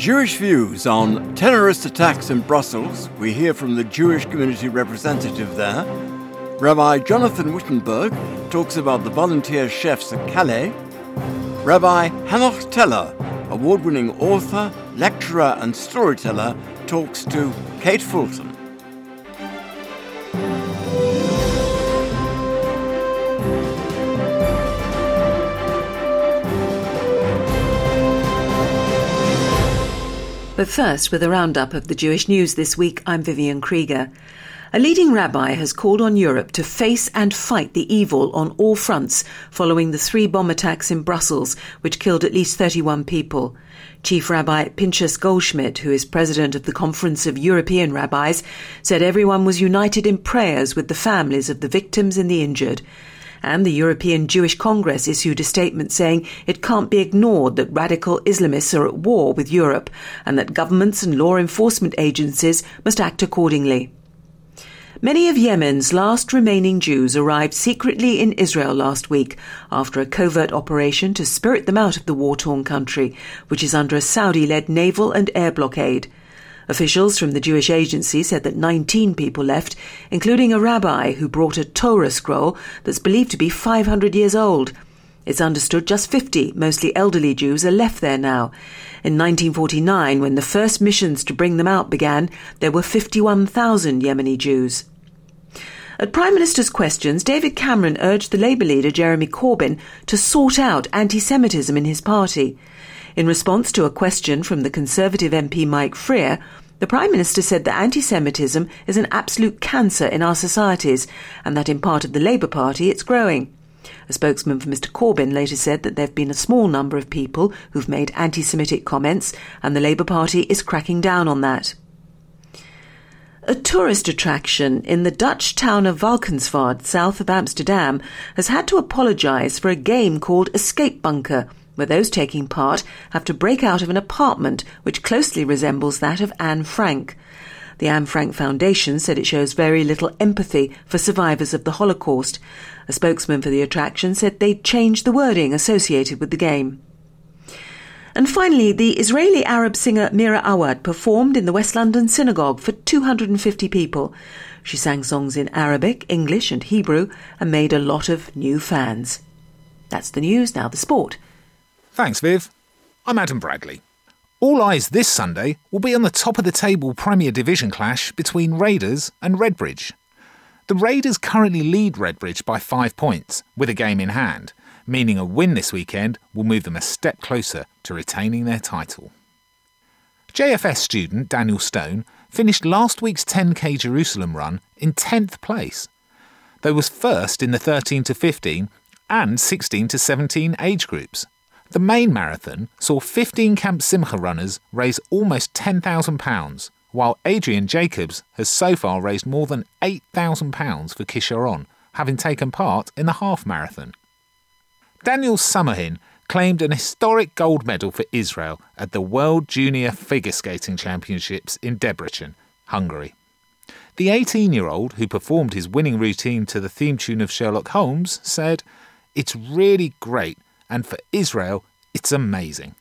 Jewish views on terrorist attacks in Brussels. We hear from the Jewish community representative there. Rabbi Jonathan Wittenberg talks about the volunteer chefs at Calais. Rabbi Hanoch Teller, award winning author, lecturer, and storyteller, talks to Kate Fulton. But first, with a roundup of the Jewish news this week, I'm Vivian Krieger. A leading rabbi has called on Europe to face and fight the evil on all fronts following the three bomb attacks in Brussels, which killed at least 31 people. Chief Rabbi Pinchas Goldschmidt, who is president of the Conference of European Rabbis, said everyone was united in prayers with the families of the victims and the injured and the European Jewish Congress issued a statement saying it can't be ignored that radical Islamists are at war with Europe and that governments and law enforcement agencies must act accordingly. Many of Yemen's last remaining Jews arrived secretly in Israel last week after a covert operation to spirit them out of the war torn country, which is under a Saudi led naval and air blockade. Officials from the Jewish agency said that 19 people left, including a rabbi who brought a Torah scroll that's believed to be 500 years old. It's understood just 50, mostly elderly Jews, are left there now. In 1949, when the first missions to bring them out began, there were 51,000 Yemeni Jews. At Prime Minister's questions, David Cameron urged the Labour leader Jeremy Corbyn to sort out anti Semitism in his party. In response to a question from the Conservative MP Mike Freer, the Prime Minister said that anti Semitism is an absolute cancer in our societies and that in part of the Labour Party it's growing. A spokesman for Mr Corbyn later said that there have been a small number of people who've made anti Semitic comments and the Labour Party is cracking down on that. A tourist attraction in the Dutch town of Valkenswaard, south of Amsterdam, has had to apologise for a game called Escape Bunker where those taking part have to break out of an apartment which closely resembles that of Anne Frank. The Anne Frank Foundation said it shows very little empathy for survivors of the Holocaust. A spokesman for the attraction said they'd changed the wording associated with the game. And finally, the Israeli Arab singer Mira Awad performed in the West London synagogue for 250 people. She sang songs in Arabic, English, and Hebrew and made a lot of new fans. That's the news, now the sport. Thanks, Viv. I'm Adam Bradley. All eyes this Sunday will be on the top of the table Premier Division clash between Raiders and Redbridge. The Raiders currently lead Redbridge by five points, with a game in hand, meaning a win this weekend will move them a step closer to retaining their title. JFS student Daniel Stone finished last week's 10k Jerusalem run in 10th place, though was first in the 13 to 15 and 16 to 17 age groups. The main marathon saw 15 Camp Simcha runners raise almost £10,000, while Adrian Jacobs has so far raised more than £8,000 for Kisharon, having taken part in the half marathon. Daniel Samohin claimed an historic gold medal for Israel at the World Junior Figure Skating Championships in Debrecen, Hungary. The 18 year old, who performed his winning routine to the theme tune of Sherlock Holmes, said, It's really great and for Israel, it's amazing.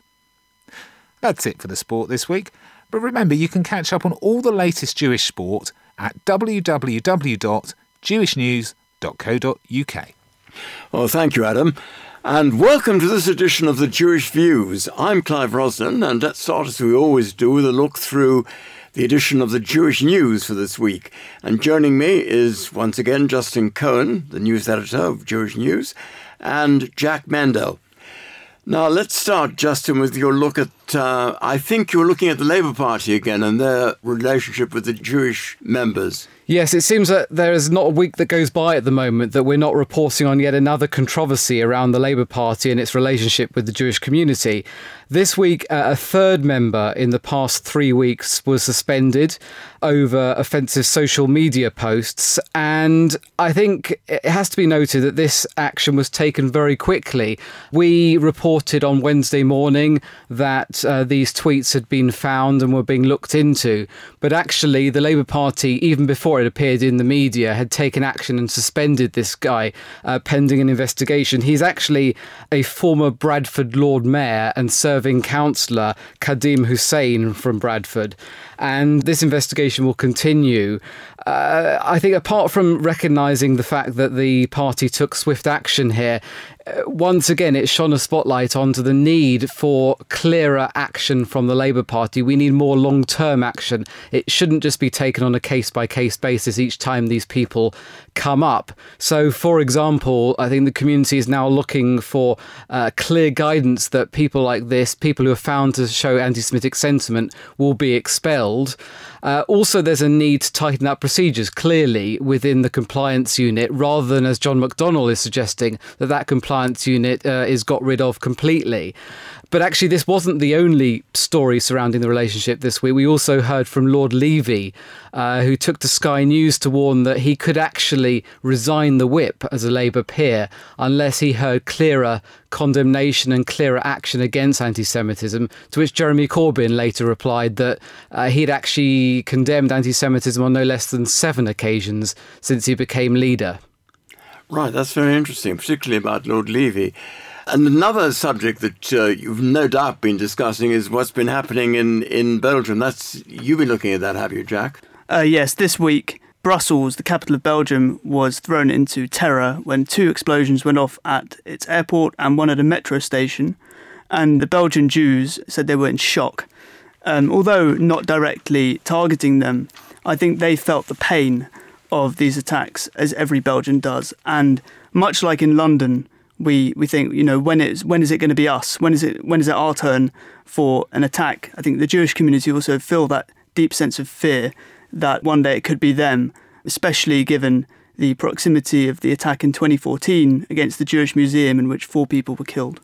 That's it for the sport this week. But remember, you can catch up on all the latest Jewish sport at www.jewishnews.co.uk. Well, thank you, Adam. And welcome to this edition of the Jewish Views. I'm Clive Rosnan, and let's start as we always do with a look through the edition of the Jewish News for this week. And joining me is once again Justin Cohen, the news editor of Jewish News, and Jack Mendel. Now, let's start, Justin, with your look at. Uh, I think you're looking at the Labour Party again and their relationship with the Jewish members. Yes, it seems that there is not a week that goes by at the moment that we're not reporting on yet another controversy around the Labour Party and its relationship with the Jewish community. This week, uh, a third member in the past three weeks was suspended over offensive social media posts. And I think it has to be noted that this action was taken very quickly. We reported on Wednesday morning that uh, these tweets had been found and were being looked into. But actually, the Labour Party, even before it appeared in the media, had taken action and suspended this guy uh, pending an investigation. He's actually a former Bradford Lord Mayor and serving councillor, Khadim Hussain from Bradford. And this investigation will continue. Uh, I think, apart from recognising the fact that the party took swift action here, once again, it shone a spotlight onto the need for clearer action from the Labour Party. We need more long term action. It shouldn't just be taken on a case by case basis each time these people come up. So, for example, I think the community is now looking for uh, clear guidance that people like this, people who are found to show anti Semitic sentiment, will be expelled. Uh, also, there's a need to tighten up procedures clearly within the compliance unit rather than, as John McDonnell is suggesting, that that compliance unit uh, is got rid of completely. But actually, this wasn't the only story surrounding the relationship this week. We also heard from Lord Levy, uh, who took to Sky News to warn that he could actually resign the whip as a Labour peer unless he heard clearer condemnation and clearer action against anti Semitism. To which Jeremy Corbyn later replied that uh, he'd actually condemned anti Semitism on no less than seven occasions since he became leader. Right, that's very interesting, particularly about Lord Levy. And another subject that uh, you've no doubt been discussing is what's been happening in, in Belgium. That's you've been looking at that, have you, Jack? Uh, yes, this week Brussels, the capital of Belgium, was thrown into terror when two explosions went off at its airport and one at a metro station. And the Belgian Jews said they were in shock. Um, although not directly targeting them, I think they felt the pain of these attacks, as every Belgian does. And much like in London, we we think you know when is when is it going to be us? When is it when is it our turn for an attack? I think the Jewish community also feel that deep sense of fear that one day it could be them, especially given the proximity of the attack in 2014 against the Jewish Museum in which four people were killed.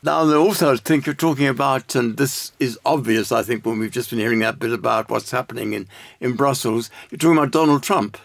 Now, also, I think you're talking about, and this is obvious, I think, when we've just been hearing that bit about what's happening in, in Brussels, you're talking about Donald Trump.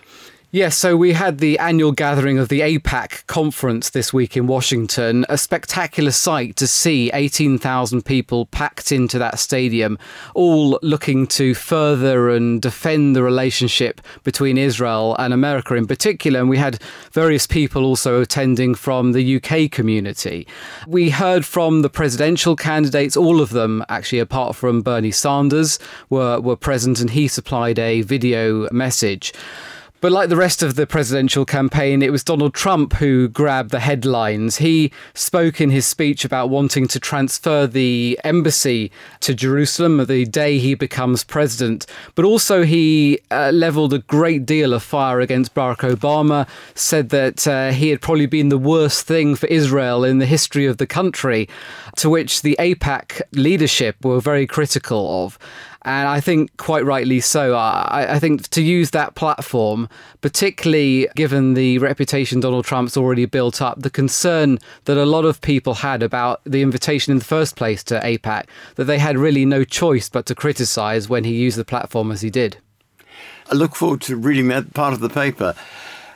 Yes, so we had the annual gathering of the AIPAC conference this week in Washington. A spectacular sight to see 18,000 people packed into that stadium, all looking to further and defend the relationship between Israel and America in particular. And we had various people also attending from the UK community. We heard from the presidential candidates, all of them, actually, apart from Bernie Sanders, were, were present, and he supplied a video message. But like the rest of the presidential campaign, it was Donald Trump who grabbed the headlines. He spoke in his speech about wanting to transfer the embassy to Jerusalem the day he becomes president. But also, he uh, leveled a great deal of fire against Barack Obama, said that uh, he had probably been the worst thing for Israel in the history of the country, to which the AIPAC leadership were very critical of. And I think quite rightly so. I, I, think to use that platform, particularly given the reputation Donald Trump's already built up, the concern that a lot of people had about the invitation in the first place to AIPAC, that they had really no choice but to criticize when he used the platform as he did. I look forward to reading that part of the paper.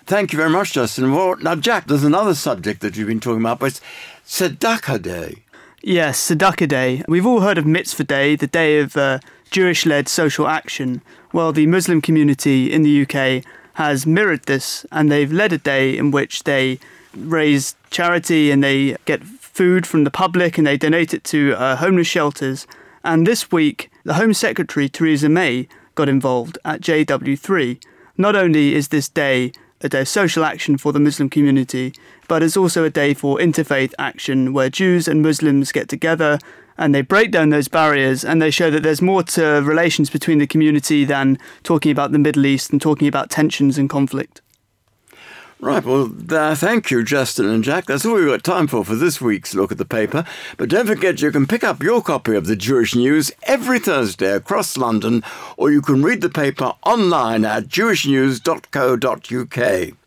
Thank you very much, Justin. Well, now, Jack, there's another subject that you've been talking about, but it's Sadaqa Day. Yes, Sadaqa Day. We've all heard of Mitzvah Day, the day of uh, Jewish led social action. Well, the Muslim community in the UK has mirrored this and they've led a day in which they raise charity and they get food from the public and they donate it to uh, homeless shelters. And this week, the Home Secretary, Theresa May, got involved at JW3. Not only is this day a day of social action for the Muslim community, but it's also a day for interfaith action where Jews and Muslims get together and they break down those barriers and they show that there's more to relations between the community than talking about the Middle East and talking about tensions and conflict. Right, well, uh, thank you, Justin and Jack. That's all we've got time for for this week's Look at the Paper. But don't forget you can pick up your copy of the Jewish News every Thursday across London, or you can read the paper online at jewishnews.co.uk.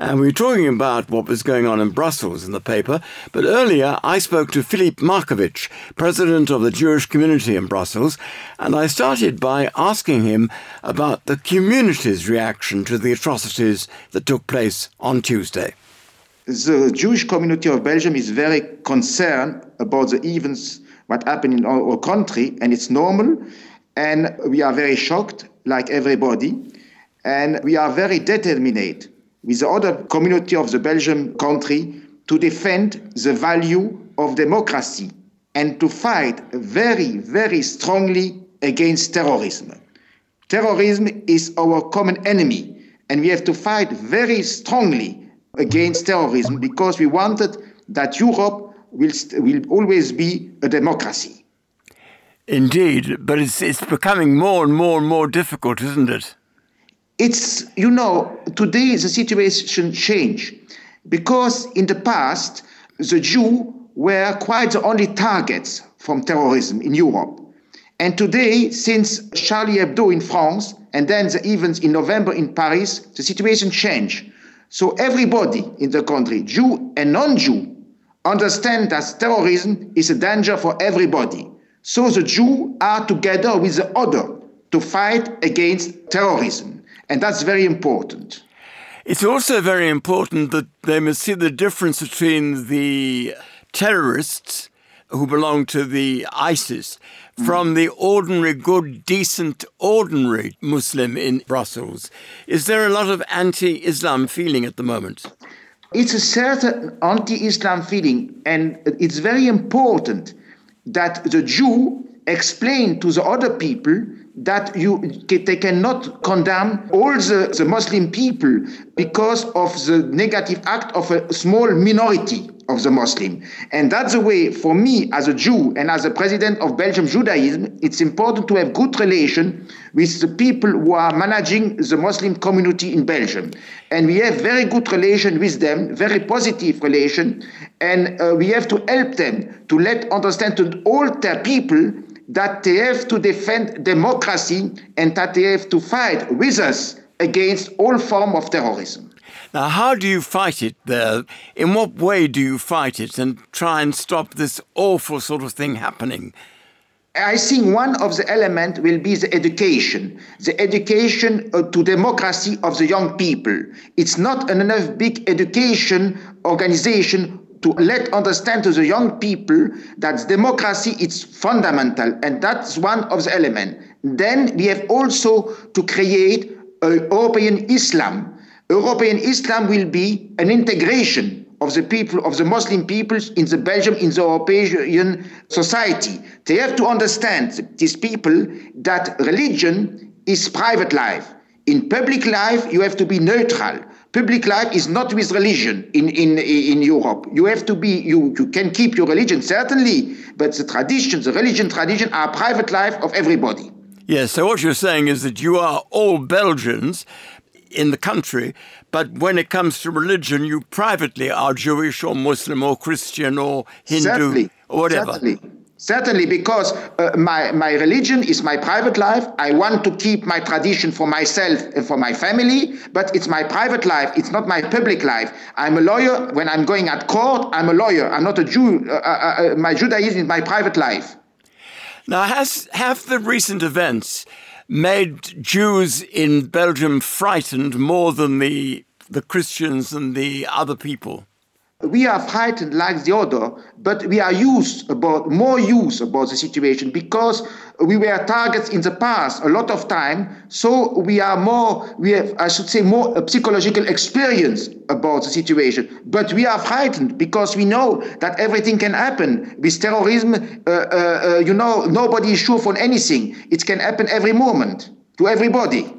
And we were talking about what was going on in Brussels in the paper, but earlier I spoke to Philippe Markiewicz, president of the Jewish community in Brussels, and I started by asking him about the community's reaction to the atrocities that took place on Tuesday. The Jewish community of Belgium is very concerned about the events what happened in our country, and it's normal. And we are very shocked, like everybody. And we are very determined with the other community of the Belgian country to defend the value of democracy and to fight very, very strongly against terrorism. Terrorism is our common enemy, and we have to fight very strongly against terrorism because we wanted that Europe will, will always be a democracy. Indeed, but it's, it's becoming more and more and more difficult, isn't it? It's, you know, today the situation changed because in the past, the Jew were quite the only targets from terrorism in Europe. And today, since Charlie Hebdo in France and then the events in November in Paris, the situation changed. So everybody in the country, Jew and non-Jew, understand that terrorism is a danger for everybody. So the Jew are together with the other to fight against terrorism. And that's very important. It's also very important that they must see the difference between the terrorists who belong to the ISIS from the ordinary, good, decent, ordinary Muslim in Brussels. Is there a lot of anti Islam feeling at the moment? It's a certain anti Islam feeling, and it's very important that the Jew explain to the other people that you they cannot condemn all the, the Muslim people because of the negative act of a small minority of the Muslim. And that's the way, for me, as a Jew and as a president of Belgium Judaism, it's important to have good relation with the people who are managing the Muslim community in Belgium. And we have very good relation with them, very positive relation, and uh, we have to help them to let understand to all their people that they have to defend democracy and that they have to fight with us against all form of terrorism. Now, how do you fight it there? In what way do you fight it and try and stop this awful sort of thing happening? I think one of the elements will be the education, the education uh, to democracy of the young people. It's not enough big education organization to let understand to the young people that democracy is fundamental and that's one of the elements. Then we have also to create a European Islam. European Islam will be an integration of the people, of the Muslim peoples in the Belgium, in the European society. They have to understand, these people, that religion is private life. In public life, you have to be neutral. Public life is not with religion in, in, in Europe. You have to be, you, you can keep your religion, certainly, but the traditions, the religion tradition are private life of everybody. Yes, so what you're saying is that you are all Belgians in the country, but when it comes to religion, you privately are Jewish or Muslim or Christian or Hindu certainly, or whatever. Certainly. Certainly, because uh, my, my religion is my private life. I want to keep my tradition for myself and for my family, but it's my private life. It's not my public life. I'm a lawyer. When I'm going at court, I'm a lawyer. I'm not a Jew. Uh, uh, uh my Judaism is my private life. Now, has have the recent events made Jews in Belgium frightened more than the the Christians and the other people? We are frightened like the other, but we are used about more used about the situation because we were targets in the past a lot of time. So we are more, we have, I should say, more psychological experience about the situation. But we are frightened because we know that everything can happen with terrorism. Uh, uh, uh, you know, nobody is sure for anything. It can happen every moment to everybody.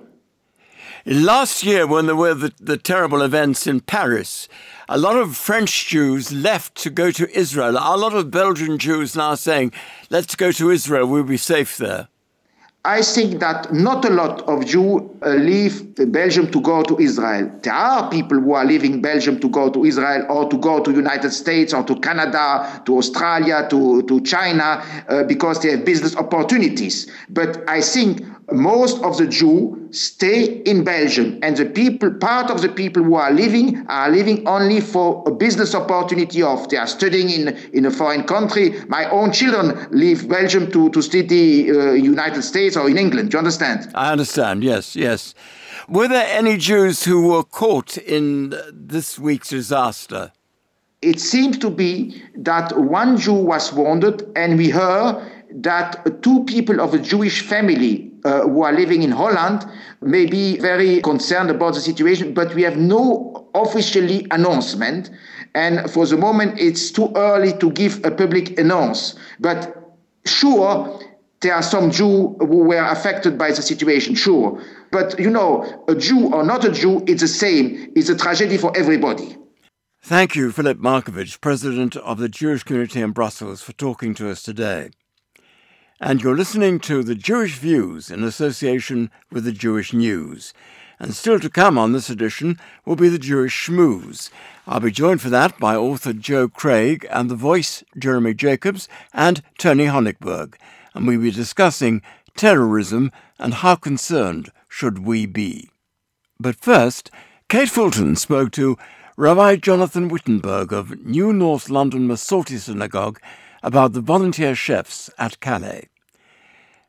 Last year, when there were the, the terrible events in Paris, a lot of French Jews left to go to Israel. A lot of Belgian Jews now saying, let's go to Israel, we'll be safe there. I think that not a lot of Jews uh, leave Belgium to go to Israel. There are people who are leaving Belgium to go to Israel or to go to United States or to Canada, to Australia, to, to China, uh, because they have business opportunities. But I think most of the Jews stay in Belgium, and the people, part of the people who are living, are living only for a business opportunity of they are studying in, in a foreign country. My own children leave Belgium to, to study uh, United States or in England. Do you understand? I understand, yes, yes. Were there any Jews who were caught in this week's disaster? it seems to be that one Jew was wounded, and we heard that two people of a Jewish family uh, who are living in Holland may be very concerned about the situation, but we have no officially announcement. And for the moment, it's too early to give a public announce. But sure, there are some Jews who were affected by the situation, sure. But you know, a Jew or not a Jew, it's the same. It's a tragedy for everybody. Thank you, Philip Markiewicz, President of the Jewish community in Brussels, for talking to us today. And you're listening to The Jewish Views in association with the Jewish News. And still to come on this edition will be the Jewish Schmooze. I'll be joined for that by author Joe Craig and the voice Jeremy Jacobs and Tony Honigberg. And we'll be discussing terrorism and how concerned should we be. But first, Kate Fulton spoke to Rabbi Jonathan Wittenberg of New North London Masorti Synagogue about the volunteer chefs at Calais.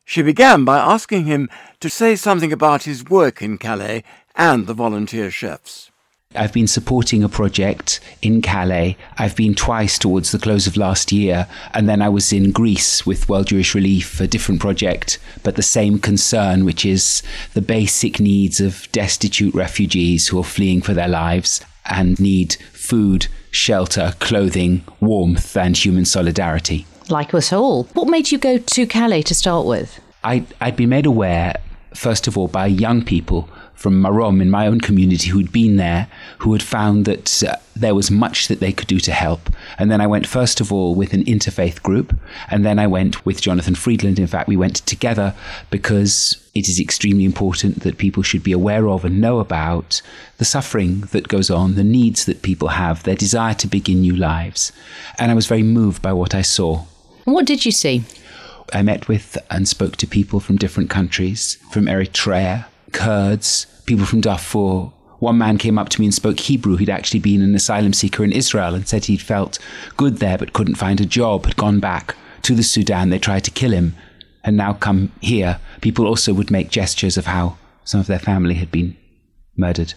She began by asking him to say something about his work in Calais and the volunteer chefs. I've been supporting a project in Calais. I've been twice towards the close of last year, and then I was in Greece with World Jewish Relief, a different project, but the same concern, which is the basic needs of destitute refugees who are fleeing for their lives and need food, shelter, clothing, warmth, and human solidarity. Like us all. What made you go to Calais to start with? I, I'd been made aware, first of all, by young people from Marom in my own community who'd been there, who had found that uh, there was much that they could do to help. And then I went, first of all, with an interfaith group, and then I went with Jonathan Freedland. In fact, we went together because it is extremely important that people should be aware of and know about the suffering that goes on, the needs that people have, their desire to begin new lives. And I was very moved by what I saw. what did you see? I met with and spoke to people from different countries, from Eritrea, Kurds, people from Darfur. One man came up to me and spoke Hebrew. He'd actually been an asylum seeker in Israel and said he'd felt good there but couldn't find a job, had gone back to the Sudan. They tried to kill him and now come here. People also would make gestures of how some of their family had been murdered.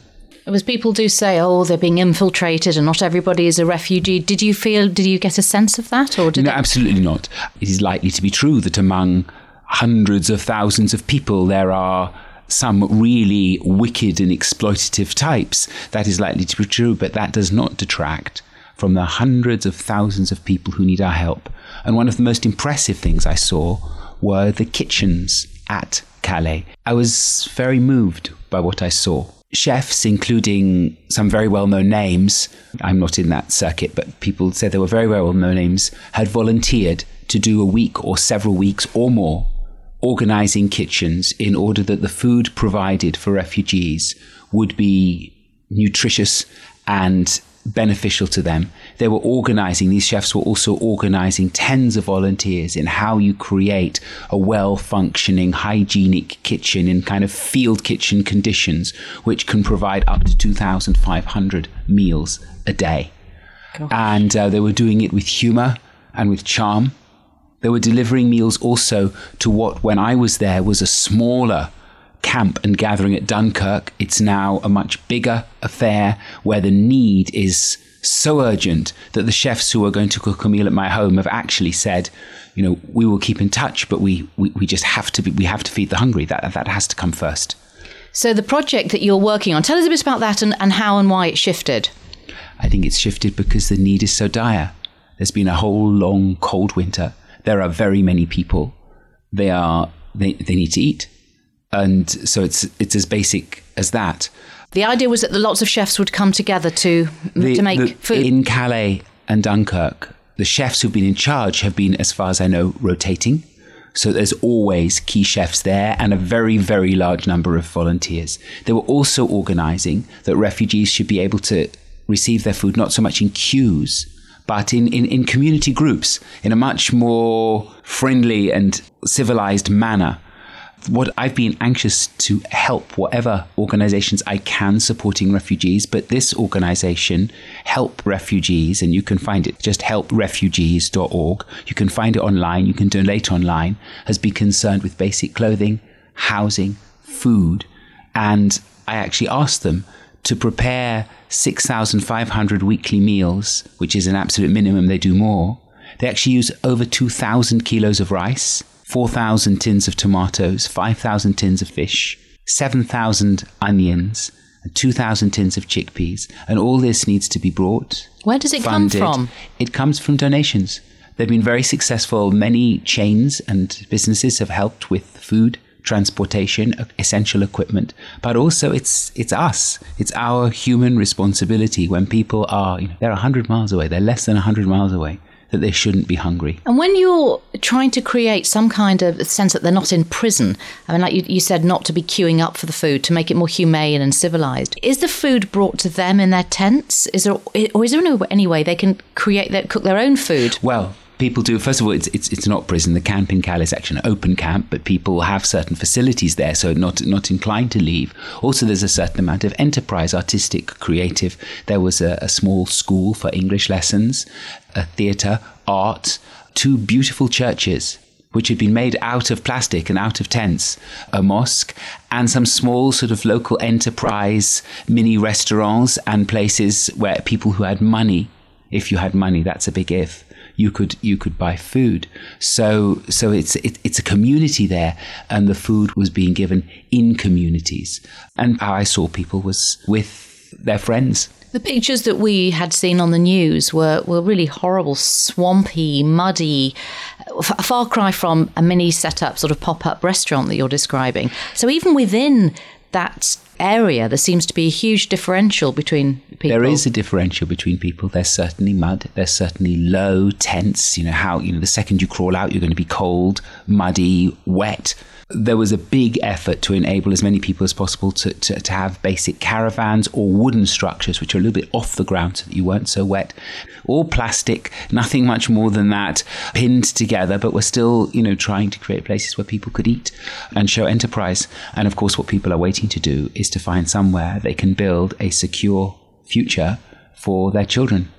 As people do say, oh, they're being infiltrated and not everybody is a refugee. Did you feel, did you get a sense of that? or did No, it- absolutely not. It is likely to be true that among hundreds of thousands of people, there are some really wicked and exploitative types. That is likely to be true, but that does not detract from the hundreds of thousands of people who need our help. And one of the most impressive things I saw were the kitchens at Calais. I was very moved by what I saw. Chefs, including some very well known names, I'm not in that circuit, but people said they were very well known names, had volunteered to do a week or several weeks or more organizing kitchens in order that the food provided for refugees would be nutritious and beneficial to them. They were organizing, these chefs were also organizing tens of volunteers in how you create a well functioning, hygienic kitchen in kind of field kitchen conditions, which can provide up to 2,500 meals a day. And uh, they were doing it with humor and with charm. They were delivering meals also to what, when I was there, was a smaller camp and gathering at Dunkirk. It's now a much bigger affair where the need is so urgent that the chefs who are going to cook a meal at my home have actually said, you know, we will keep in touch, but we, we, we just have to be, we have to feed the hungry. That, that has to come first. So the project that you're working on, tell us a bit about that and, and how and why it shifted. I think it's shifted because the need is so dire. There's been a whole long cold winter. There are very many people. They are they, they need to eat. And so it's it's as basic as that. The idea was that the lots of chefs would come together to The- to make the- food. In Calais and Dunkirk, the chefs who've been in charge have been, as far as I know, rotating. So there's always key chefs there and a very, very large number of volunteers. They were also organizing that refugees should be able to receive their food not so much in queues, but in, in, in community groups in a much more friendly and civilized manner what I've been anxious to help whatever organizations I can supporting refugees, but this organization, Help Refugees, and you can find it just helprefugees.org. You can find it online, you can donate online, has been concerned with basic clothing, housing, food, and I actually asked them to prepare 6,500 weekly meals, which is an absolute minimum, they do more. They actually use over 2,000 kilos of rice, 4,000 tins of tomatoes, 5,000 tins of fish, 7,000 onions, and 2,000 tins of chickpeas. And all this needs to be brought. Where does it funded. come from? It comes from donations. They've been very successful. Many chains and businesses have helped with food transportation, essential equipment, but also it's it's us. It's our human responsibility when people are you know, they're hundred miles away, they're less than hundred miles away that they shouldn't be hungry. And when you're trying to create some kind of sense that they're not in prison, I mean, like you, you, said, not to be queuing up for the food, to make it more humane and civilized, is the food brought to them in their tents? Is there, or is there any way they can create, their, cook their own food? Well, people do. First of all, it's, it's it's not prison. The camp in Calais is actually an open camp, but people have certain facilities there, so not not inclined to leave. Also, there's a certain amount of enterprise, artistic, creative. There was a, a small school for English lessons, a theatre, art, two beautiful churches which had been made out of plastic and out of tents, a mosque, and some small sort of local enterprise mini restaurants and places where people who had money, if you had money, that's a big if, you could you could buy food. So so it's it, it's a community there, and the food was being given in communities. And how I saw people was with their friends. The pictures that we had seen on the news were, were really horrible, swampy, muddy, a far cry from a mini set-up sort of pop-up restaurant that you're describing. So even within that area, there seems to be a huge differential between people. There is a differential between people. There's certainly mud. There's certainly low, tense. You know how you know the second you crawl out, you're going to be cold, muddy, wet there was a big effort to enable as many people as possible to, to, to, have basic caravans or wooden structures, which are a little bit off the ground so that you weren't so wet. All plastic, nothing much more than that, pinned together, but we're still, you know, trying to create places where people could eat and show enterprise. And of course, what people are waiting to do is to find somewhere they can build a secure future for their children,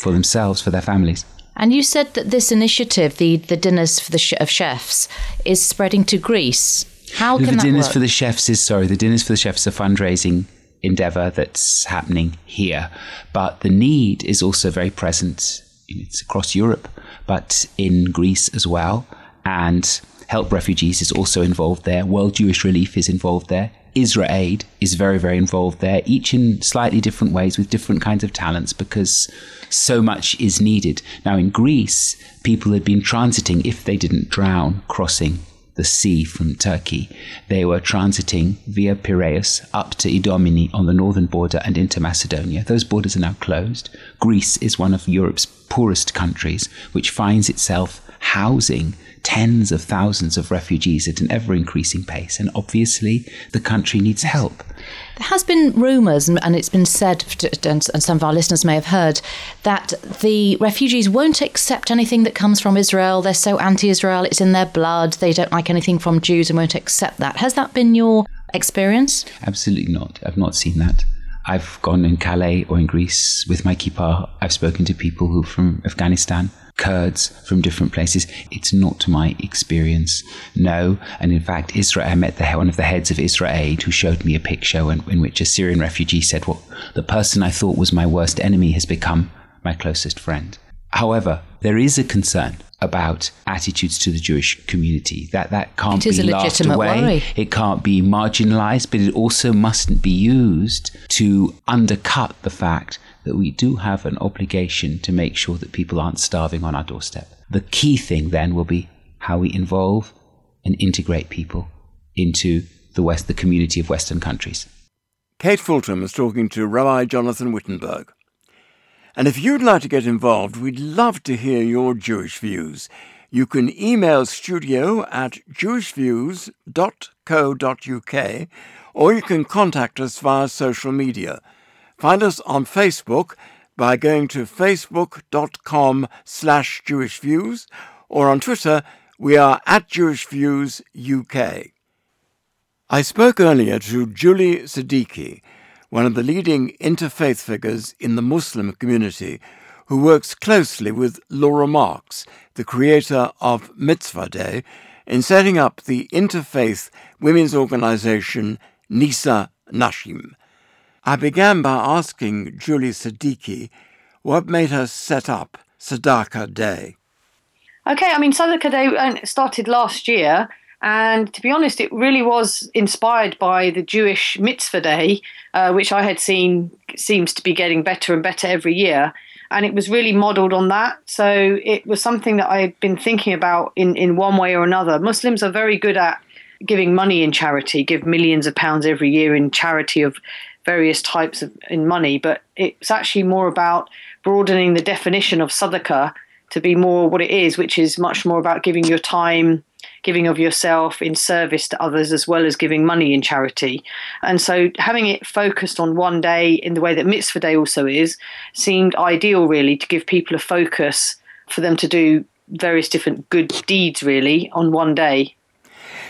for themselves, for their families. And you said that this initiative, the, the dinners for the sh- of chefs, is spreading to Greece. How can the that dinners work? for the chefs is sorry. The dinners for the chefs is a fundraising endeavor that's happening here, but the need is also very present. It's across Europe, but in Greece as well, and Help Refugees is also involved there. World Jewish Relief is involved there. IsraAid is very, very involved there, each in slightly different ways with different kinds of talents because so much is needed. Now, in Greece, people had been transiting, if they didn't drown, crossing the sea from Turkey. They were transiting via Piraeus up to Idomeni on the northern border and into Macedonia. Those borders are now closed. Greece is one of Europe's poorest countries, which finds itself housing tens of thousands of refugees at an ever increasing pace, and obviously the country needs help. There has been rumours, and it's been said, and some of our listeners may have heard, that the refugees won't accept anything that comes from Israel. They're so anti Israel, it's in their blood. They don't like anything from Jews and won't accept that. Has that been your experience? Absolutely not. I've not seen that. I've gone in Calais or in Greece with my kippah. I've spoken to people who from Afghanistan Kurds from different places. It's not my experience, no. And in fact, Israel, I met the, one of the heads of IsraAid who showed me a picture in, in which a Syrian refugee said, Well, the person I thought was my worst enemy has become my closest friend. However, there is a concern about attitudes to the Jewish community. That that can't be laughed away. Worry. It can't be marginalized, but it also mustn't be used to undercut the fact that we do have an obligation to make sure that people aren't starving on our doorstep. The key thing then will be how we involve and integrate people into the West, the community of Western countries. Kate Fulton was talking to Rabbi Jonathan Wittenberg. And if you'd like to get involved, we'd love to hear your Jewish views. You can email studio at jewishviews.co.uk or you can contact us via social media. Find us on Facebook by going to facebook.com slash jewishviews or on Twitter we are at jewishviewsuk. I spoke earlier to Julie Siddiqui, one of the leading interfaith figures in the Muslim community, who works closely with Laura Marks, the creator of Mitzvah Day, in setting up the interfaith women's organization Nisa Nashim. I began by asking Julie Siddiqui what made her set up Sadaqa Day. Okay, I mean, Sadaqa Day uh, started last year, and to be honest, it really was inspired by the Jewish Mitzvah Day, uh, which I had seen seems to be getting better and better every year. And it was really modeled on that. So it was something that I'd been thinking about in, in one way or another. Muslims are very good at giving money in charity, give millions of pounds every year in charity of various types of in money, but it's actually more about broadening the definition of sadaqah to be more what it is, which is much more about giving your time, giving of yourself in service to others, as well as giving money in charity. And so having it focused on one day in the way that Mitzvah Day also is seemed ideal, really, to give people a focus for them to do various different good deeds, really, on one day.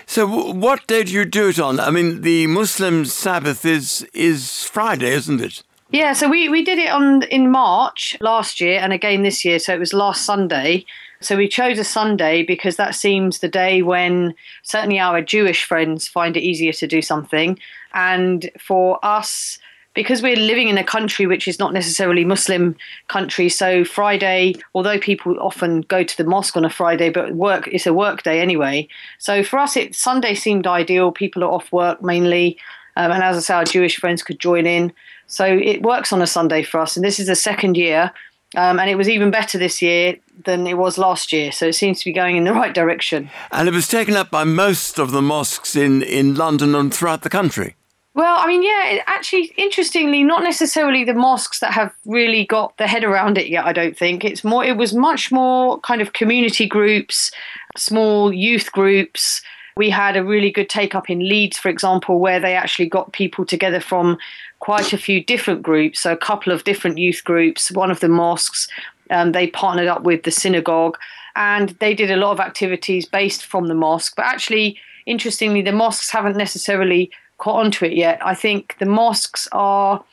So, what day do you do it on? I mean, the Muslim Sabbath is is Friday, isn't it? Yeah, so we, we did it on in March last year and again this year. So it was last Sunday. So we chose a Sunday because that seems the day when certainly our Jewish friends find it easier to do something. And for us, because we're living in a country which is not necessarily Muslim country, so Friday, although people often go to the mosque on a Friday, but work it's a work day anyway. So for us, it Sunday seemed ideal. People are off work mainly, um, and as I say, our Jewish friends could join in. So it works on a Sunday for us, and this is the second year. Um, and it was even better this year than it was last year. So it seems to be going in the right direction. And it was taken up by most of the mosques in, in London and throughout the country. Well, I mean, yeah, actually, interestingly, not necessarily the mosques that have really got their head around it yet, I don't think. It's more, it was much more kind of community groups, small youth groups, we had a really good take up in Leeds, for example, where they actually got people together from quite a few different groups, so a couple of different youth groups, one of the mosques. Um, they partnered up with the synagogue and they did a lot of activities based from the mosque. But actually, interestingly, the mosques haven't necessarily caught onto it yet. I think the mosques are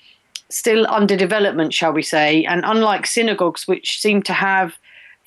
still under development, shall we say, and unlike synagogues, which seem to have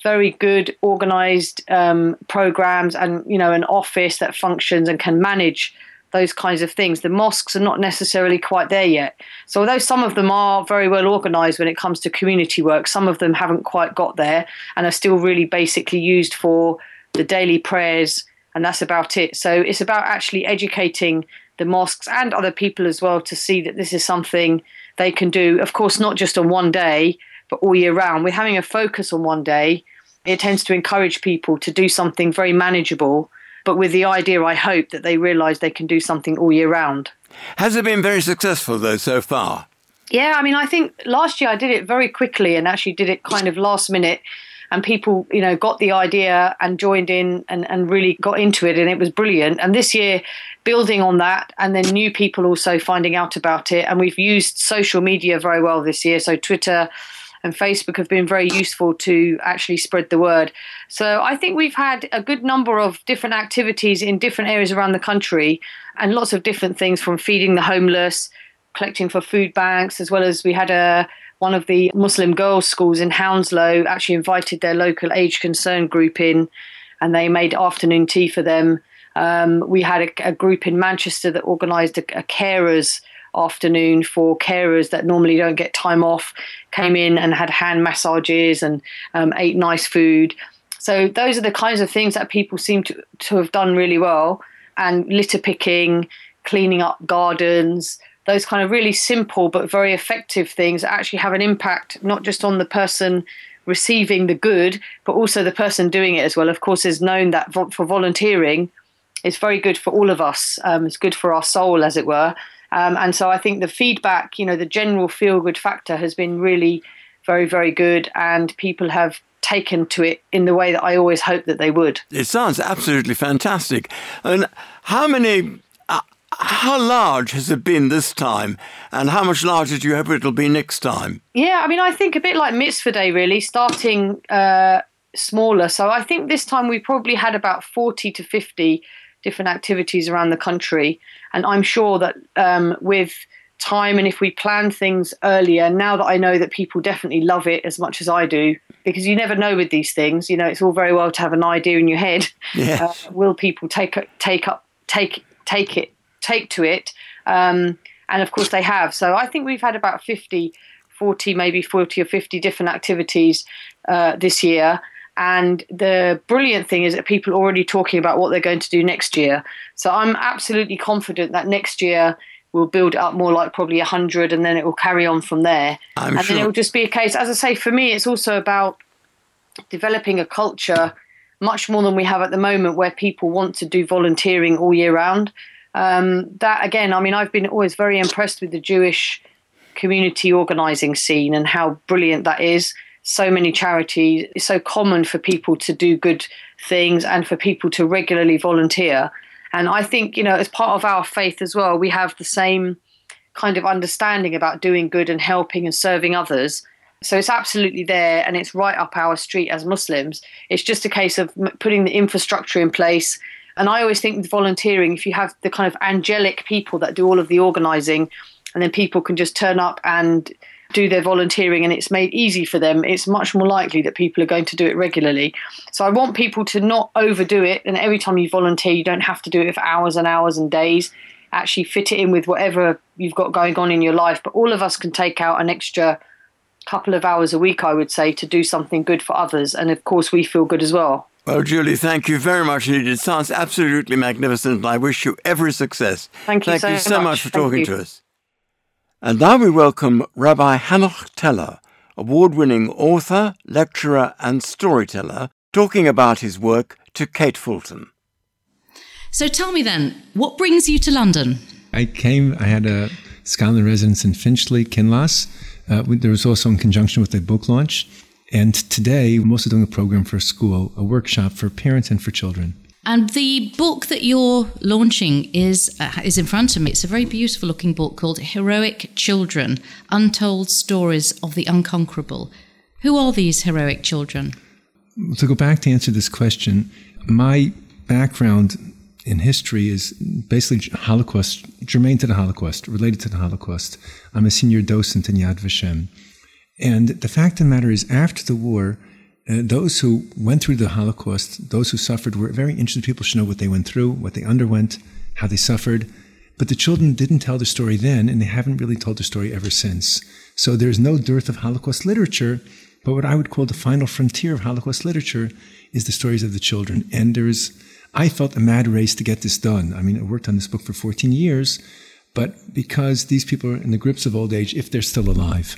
very good organized um, programs and you know an office that functions and can manage those kinds of things the mosques are not necessarily quite there yet. So although some of them are very well organized when it comes to community work some of them haven't quite got there and are still really basically used for the daily prayers and that's about it. So it's about actually educating the mosques and other people as well to see that this is something they can do of course not just on one day but all year round with having a focus on one day it tends to encourage people to do something very manageable, but with the idea, I hope, that they realise they can do something all year round. Has it been very successful, though, so far? Yeah, I mean, I think last year I did it very quickly and actually did it kind of last minute. And people, you know, got the idea and joined in and, and really got into it, and it was brilliant. And this year, building on that, and then new people also finding out about it. And we've used social media very well this year. So, Twitter, and Facebook have been very useful to actually spread the word. So I think we've had a good number of different activities in different areas around the country and lots of different things from feeding the homeless, collecting for food banks, as well as we had a one of the Muslim girls' schools in Hounslow actually invited their local age concern group in and they made afternoon tea for them. Um, we had a, a, group in Manchester that organised a, a carers afternoon for carers that normally don't get time off came in and had hand massages and um, ate nice food. So those are the kinds of things that people seem to, to have done really well. And litter picking, cleaning up gardens, those kind of really simple but very effective things actually have an impact not just on the person receiving the good, but also the person doing it as well. Of course, is known that for volunteering, it's very good for all of us. Um, it's good for our soul, as it were. Um, and so I think the feedback, you know, the general feel good factor has been really very, very good. And people have taken to it in the way that I always hoped that they would. It sounds absolutely fantastic. And how many, how large has it been this time? And how much larger do you hope it'll be next time? Yeah, I mean, I think a bit like Mitzvah Day, really, starting uh, smaller. So I think this time we probably had about 40 to 50 different activities around the country. And I'm sure that um, with time and if we plan things earlier, now that I know that people definitely love it as much as I do, because you never know with these things, you know, it's all very well to have an idea in your head. Yes. Uh, will people take take up take take it take to it? Um, And of course, they have. So I think we've had about 50, 40, maybe 40 or 50 different activities uh, this year. And the brilliant thing is that people are already talking about what they're going to do next year. So I'm absolutely confident that next year we'll build up more like probably 100 and then it will carry on from there. I'm and sure. then it will just be a case, as I say, for me, it's also about developing a culture much more than we have at the moment where people want to do volunteering all year round. Um, that again, I mean, I've been always very impressed with the Jewish community organizing scene and how brilliant that is. So many charities, it's so common for people to do good things and for people to regularly volunteer. And I think, you know, as part of our faith as well, we have the same kind of understanding about doing good and helping and serving others. So it's absolutely there and it's right up our street as Muslims. It's just a case of putting the infrastructure in place. And I always think with volunteering, if you have the kind of angelic people that do all of the organizing, and then people can just turn up and do their volunteering and it's made easy for them, it's much more likely that people are going to do it regularly. So I want people to not overdo it. And every time you volunteer, you don't have to do it for hours and hours and days. Actually, fit it in with whatever you've got going on in your life. But all of us can take out an extra couple of hours a week, I would say, to do something good for others. And of course, we feel good as well. Well, Julie, thank you very much indeed. It sounds absolutely magnificent, and I wish you every success. Thank you thank so you so much. much for Thank talking you. to us. And now we welcome Rabbi Hanoch Teller, award winning author, lecturer, and storyteller, talking about his work to Kate Fulton. So tell me then, what brings you to London? I came, I had a scholar in residence in Finchley, Kinloss. Uh, there was also in conjunction with a book launch. And today, I'm also doing a program for a school, a workshop for parents and for children. And the book that you're launching is uh, is in front of me. It's a very beautiful looking book called Heroic Children: Untold Stories of the Unconquerable. Who are these heroic children? To go back to answer this question, my background in history is basically Holocaust, germane to the Holocaust, related to the Holocaust. I'm a senior docent in Yad Vashem. And the fact of the matter is, after the war, uh, those who went through the Holocaust, those who suffered, were very interested. People should know what they went through, what they underwent, how they suffered. But the children didn't tell their story then, and they haven't really told their story ever since. So there's no dearth of Holocaust literature, but what I would call the final frontier of Holocaust literature is the stories of the children. And there's, I felt a mad race to get this done. I mean, I worked on this book for 14 years, but because these people are in the grips of old age, if they're still alive.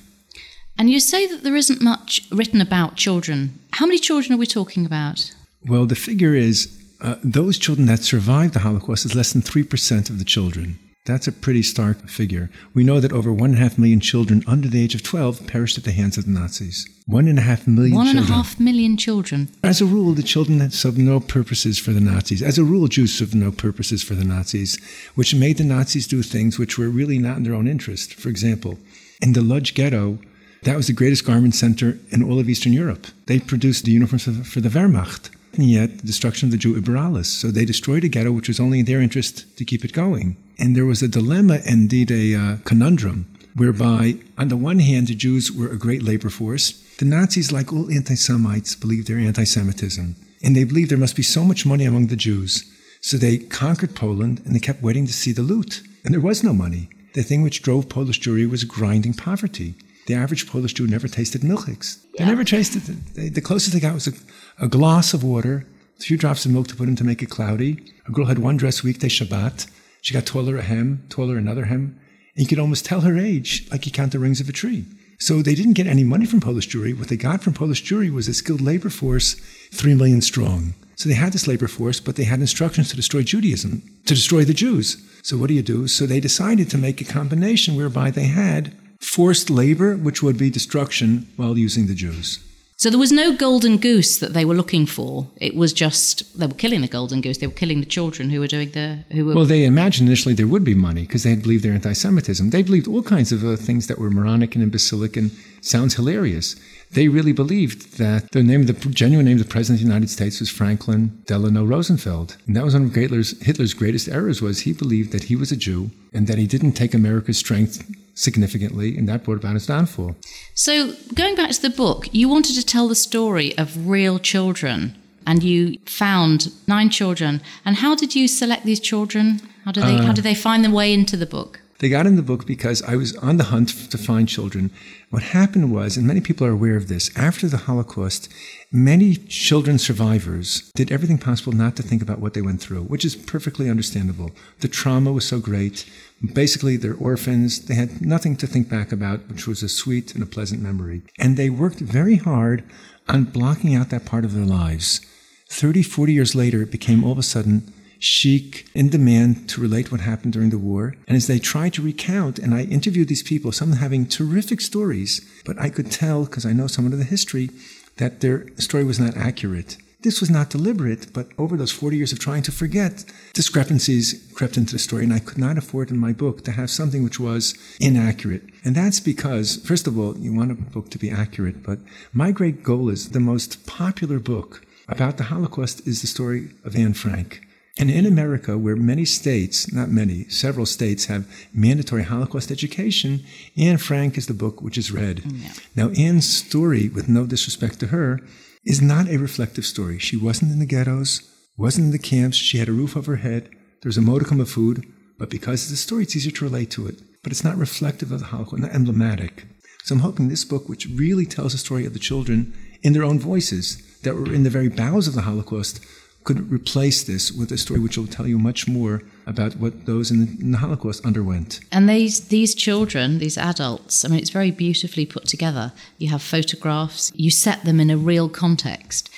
And you say that there isn't much written about children. How many children are we talking about? Well, the figure is uh, those children that survived the Holocaust is less than 3% of the children. That's a pretty stark figure. We know that over one and a half million children under the age of 12 perished at the hands of the Nazis. One and a half million One and children. half million children. As a rule, the children had served no purposes for the Nazis. As a rule, Jews served no purposes for the Nazis, which made the Nazis do things which were really not in their own interest. For example, in the Lodz ghetto, that was the greatest garment center in all of Eastern Europe. They produced the uniforms for the, Wehrmacht, and yet the destruction of the Jew Iberalis. So they destroyed a ghetto which was only in their interest to keep it going. And there was a dilemma, indeed a uh, conundrum, whereby, on the one hand, the Jews were a great labor force. The Nazis, like all anti Semites, believed their anti Semitism. And they believed there must be so much money among the Jews. So they conquered Poland and they kept waiting to see the loot. And there was no money. The thing which drove Polish Jewry was grinding poverty. The average Polish Jew never tasted milchiks. They never tasted it. They, the closest they got was a, a glass of water, a few drops of milk to put in to make it cloudy. A girl had one dress weekday Shabbat. She got taller a hem, taller another hem. And you could almost tell her age, like you count the rings of a tree. So they didn't get any money from Polish Jewry. What they got from Polish Jewry was a skilled labor force, three million strong. So they had this labor force, but they had instructions to destroy Judaism, to destroy the Jews. So what do you do? So they decided to make a combination whereby they had forced labor, which would be destruction, while using the Jews. So there was no golden goose that they were looking for. It was just they were killing the golden goose. They were killing the children who were doing the who were. Well, they imagined initially there would be money because they had believed their anti-Semitism. They believed all kinds of uh, things that were moronic and imbecilic and sounds hilarious. They really believed that the name, of the genuine name of the president of the United States was Franklin Delano Roosevelt, and that was one of Hitler's, Hitler's greatest errors. Was he believed that he was a Jew and that he didn't take America's strength significantly, and that brought about his downfall. so going back to the book, you wanted to tell the story of real children, and you found nine children. And how did you select these children? How do they how uh. did they find their way into the book? They got in the book because I was on the hunt to find children. What happened was, and many people are aware of this, after the Holocaust, many children survivors did everything possible not to think about what they went through, which is perfectly understandable. The trauma was so great. Basically, they're orphans. They had nothing to think back about, which was a sweet and a pleasant memory. And they worked very hard on blocking out that part of their lives. 30, 40 years later, it became all of a sudden chic, in demand to relate what happened during the war. And as they tried to recount, and I interviewed these people, some having terrific stories, but I could tell, because I know some of the history, that their story was not accurate. This was not deliberate, but over those 40 years of trying to forget, discrepancies crept into the story, and I could not afford in my book to have something which was inaccurate. And that's because, first of all, you want a book to be accurate, but my great goal is the most popular book about the Holocaust is the story of Anne Frank. And in America, where many states, not many, several states have mandatory Holocaust education, Anne Frank is the book which is read. Mm, yeah. Now, Anne's story, with no disrespect to her, is not a reflective story. She wasn't in the ghettos, wasn't in the camps, she had a roof over her head, there was a modicum of food, but because it's a story, it's easier to relate to it. But it's not reflective of the Holocaust, not emblematic. So I'm hoping this book, which really tells the story of the children in their own voices that were in the very bowels of the Holocaust, could replace this with a story which will tell you much more about what those in the, in the, Holocaust underwent. And these these children, these adults, I mean, it's very beautifully put together. You have photographs, you set them in a real context.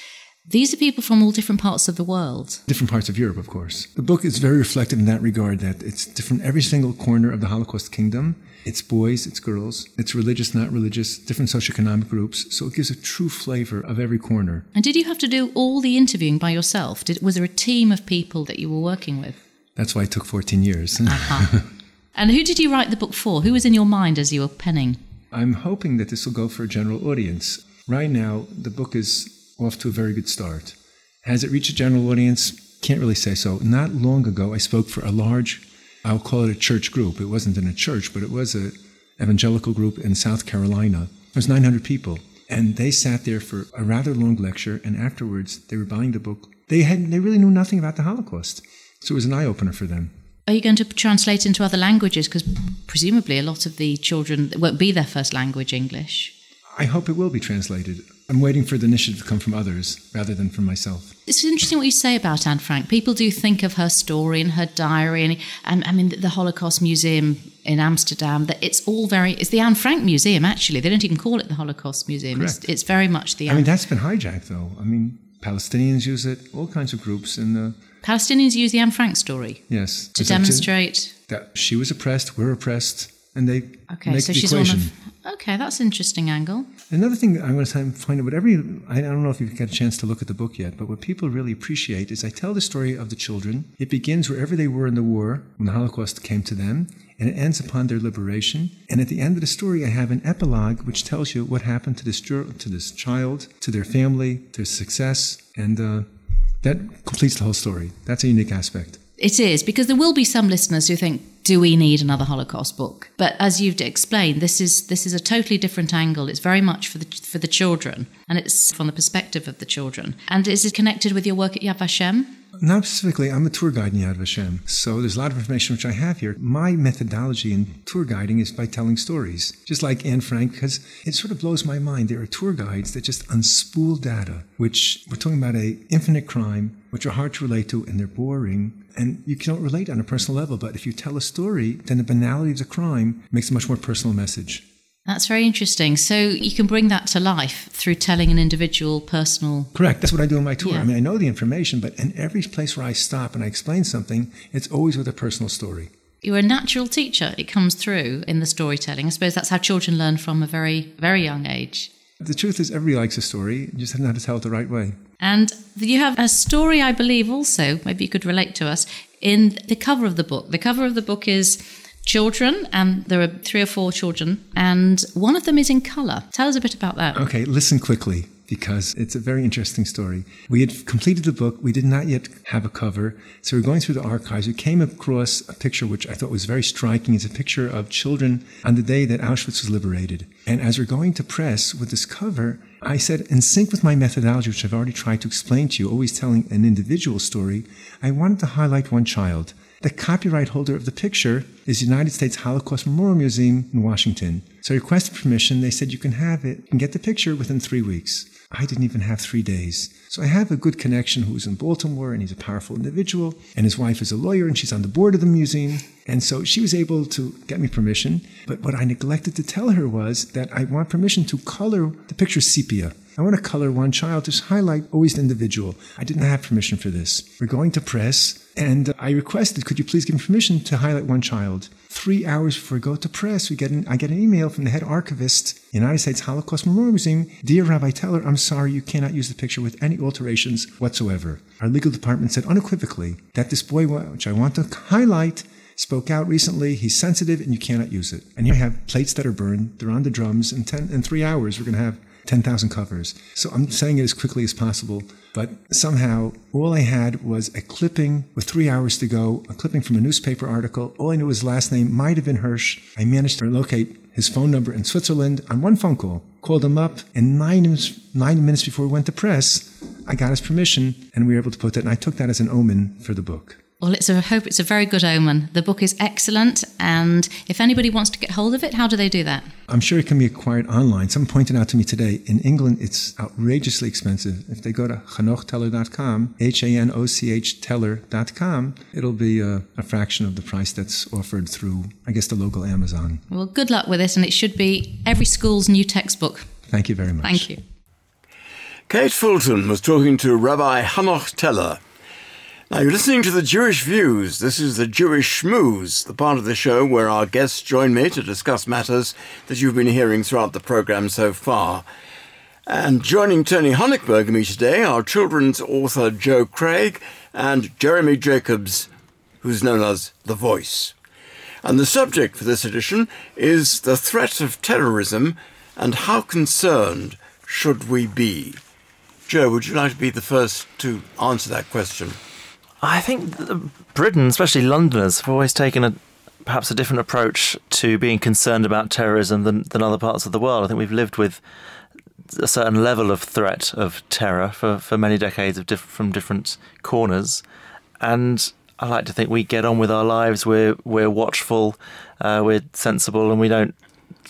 These are people from all different parts of the world. Different parts of Europe, of course. The book is very reflective in that regard that it's different every single corner of the Holocaust kingdom. It's boys, it's girls, it's religious, not religious, different socioeconomic groups. So it gives a true flavor of every corner. And did you have to do all the interviewing by yourself? Did, was there a team of people that you were working with? That's why it took 14 years. Uh-huh. and who did you write the book for? Who was in your mind as you were penning? I'm hoping that this will go for a general audience. Right now, the book is off to a very good start. Has it reached a general audience? Can't really say so. Not long ago, I spoke for a large I'll call it a church group. It wasn't in a church, but it was an evangelical group in South Carolina. There was 900 people, and they sat there for a rather long lecture. And afterwards, they were buying the book. They had they really knew nothing about the Holocaust, so it was an eye opener for them. Are you going to translate into other languages? Because presumably, a lot of the children won't be their first language English. I hope it will be translated. I'm waiting for the initiative to come from others rather than from myself. It's interesting what you say about Anne Frank. People do think of her story and her diary, and, and I mean the Holocaust Museum in Amsterdam. That it's all very. It's the Anne Frank Museum actually. They don't even call it the Holocaust Museum. It's, it's, very much the. I mean, that's been hijacked though. I mean, Palestinians use it. All kinds of groups in the. Palestinians use the Anne Frank story. Yes. To demonstrate that she was oppressed, we're oppressed, and they okay. Make so the she's equation. one of Okay, that's an interesting angle. Another thing that I want to find out, whatever you, I don't know if you've got a chance to look at the book yet, but what people really appreciate is I tell the story of the children. It begins wherever they were in the war, when the Holocaust came to them, and it ends upon their liberation. And at the end of the story, I have an epilogue which tells you what happened to this, to this child, to their family, their success, and uh, that completes the whole story. That's a unique aspect. It is, because there will be some listeners who think, do we need another Holocaust book? But as you've explained, this is this is a totally different angle. It's very much for the for the children, and it's from the perspective of the children. And is it connected with your work at Yad Vashem? Not specifically. I'm a tour guide in Yad Vashem, so there's a lot of information which I have here. My methodology in tour guiding is by telling stories, just like Anne Frank, because it sort of blows my mind. There are tour guides that just unspool data, which we're talking about a infinite crime, which are hard to relate to, and they're boring, and you can't relate on a personal level. But if you tell a story, then the banality of the crime makes a much more personal message. That's very interesting. So you can bring that to life through telling an individual personal. Correct. That's what I do on my tour. Yeah. I mean, I know the information, but in every place where I stop and I explain something, it's always with a personal story. You're a natural teacher. It comes through in the storytelling. I suppose that's how children learn from a very, very young age. The truth is, everybody likes a story. You just haven't know how to tell it the right way. And you have a story, I believe, also, maybe you could relate to us, in the cover of the book. The cover of the book is children, and there are three or four children, and one of them is in color. Tell us a bit about that. Okay, listen quickly because it's a very interesting story. We had completed the book. We did not yet have a cover. So we are going through the archives. We came across a picture which I thought was very striking. It's a picture of children on the day that Auschwitz was liberated. And as we're going to press with this cover, I said, in sync with my methodology, which I've already tried to explain to you, always telling an individual story, I wanted to highlight one child. The copyright holder of the picture is the United States Holocaust Memorial Museum in Washington. So I requested permission. They said you can have it and get the picture within three weeks. I didn't even have three days. So I have a good connection who's in Baltimore and he's a powerful individual. And his wife is a lawyer and she's on the board of the museum. And so she was able to get me permission. But what I neglected to tell her was that I want permission to color the picture sepia. I want to color one child to highlight always the individual. I didn't have permission for this. We're going to press, and I requested, could you please give me permission to highlight one child? Three hours before we go to press, we get an, I get an email from the head archivist, United States Holocaust Memorial Museum. Dear Rabbi Teller, I'm sorry you cannot use the picture with any alterations whatsoever. Our legal department said unequivocally that this boy, which I want to highlight, spoke out recently. He's sensitive and you cannot use it. And you have plates that are burned. They're on the drums. In, ten, in three hours, we're going to have 10,000 covers. So I'm saying it as quickly as possible. But somehow, all I had was a clipping with three hours to go, a clipping from a newspaper article. All I knew his last name might have been Hirsch. I managed to locate his phone number in Switzerland on one phone call, called him up, and nine, nine minutes before we went to press, I got his permission, and we were able to put that. And I took that as an omen for the book. Well, it's a I hope it's a very good omen. The book is excellent, and if anybody wants to get hold of it, how do they do that? I'm sure it can be acquired online. Someone pointed out to me today in England it's outrageously expensive. If they go to hanochteller.com, H A N O C H teller.com, it'll be a, a fraction of the price that's offered through, I guess, the local Amazon. Well, good luck with it, and it should be every school's new textbook. Thank you very much. Thank you. Kate Fulton was talking to Rabbi Hanoch Teller. Now, you're listening to the Jewish Views. This is the Jewish Schmooze, the part of the show where our guests join me to discuss matters that you've been hearing throughout the programme so far. And joining Tony Honigberg and me today are children's author Joe Craig and Jeremy Jacobs, who's known as The Voice. And the subject for this edition is the threat of terrorism and how concerned should we be? Joe, would you like to be the first to answer that question? I think Britain, especially Londoners, have always taken a perhaps a different approach to being concerned about terrorism than, than other parts of the world. I think we've lived with a certain level of threat of terror for, for many decades of diff- from different corners, and I like to think we get on with our lives. We're we're watchful, uh, we're sensible, and we don't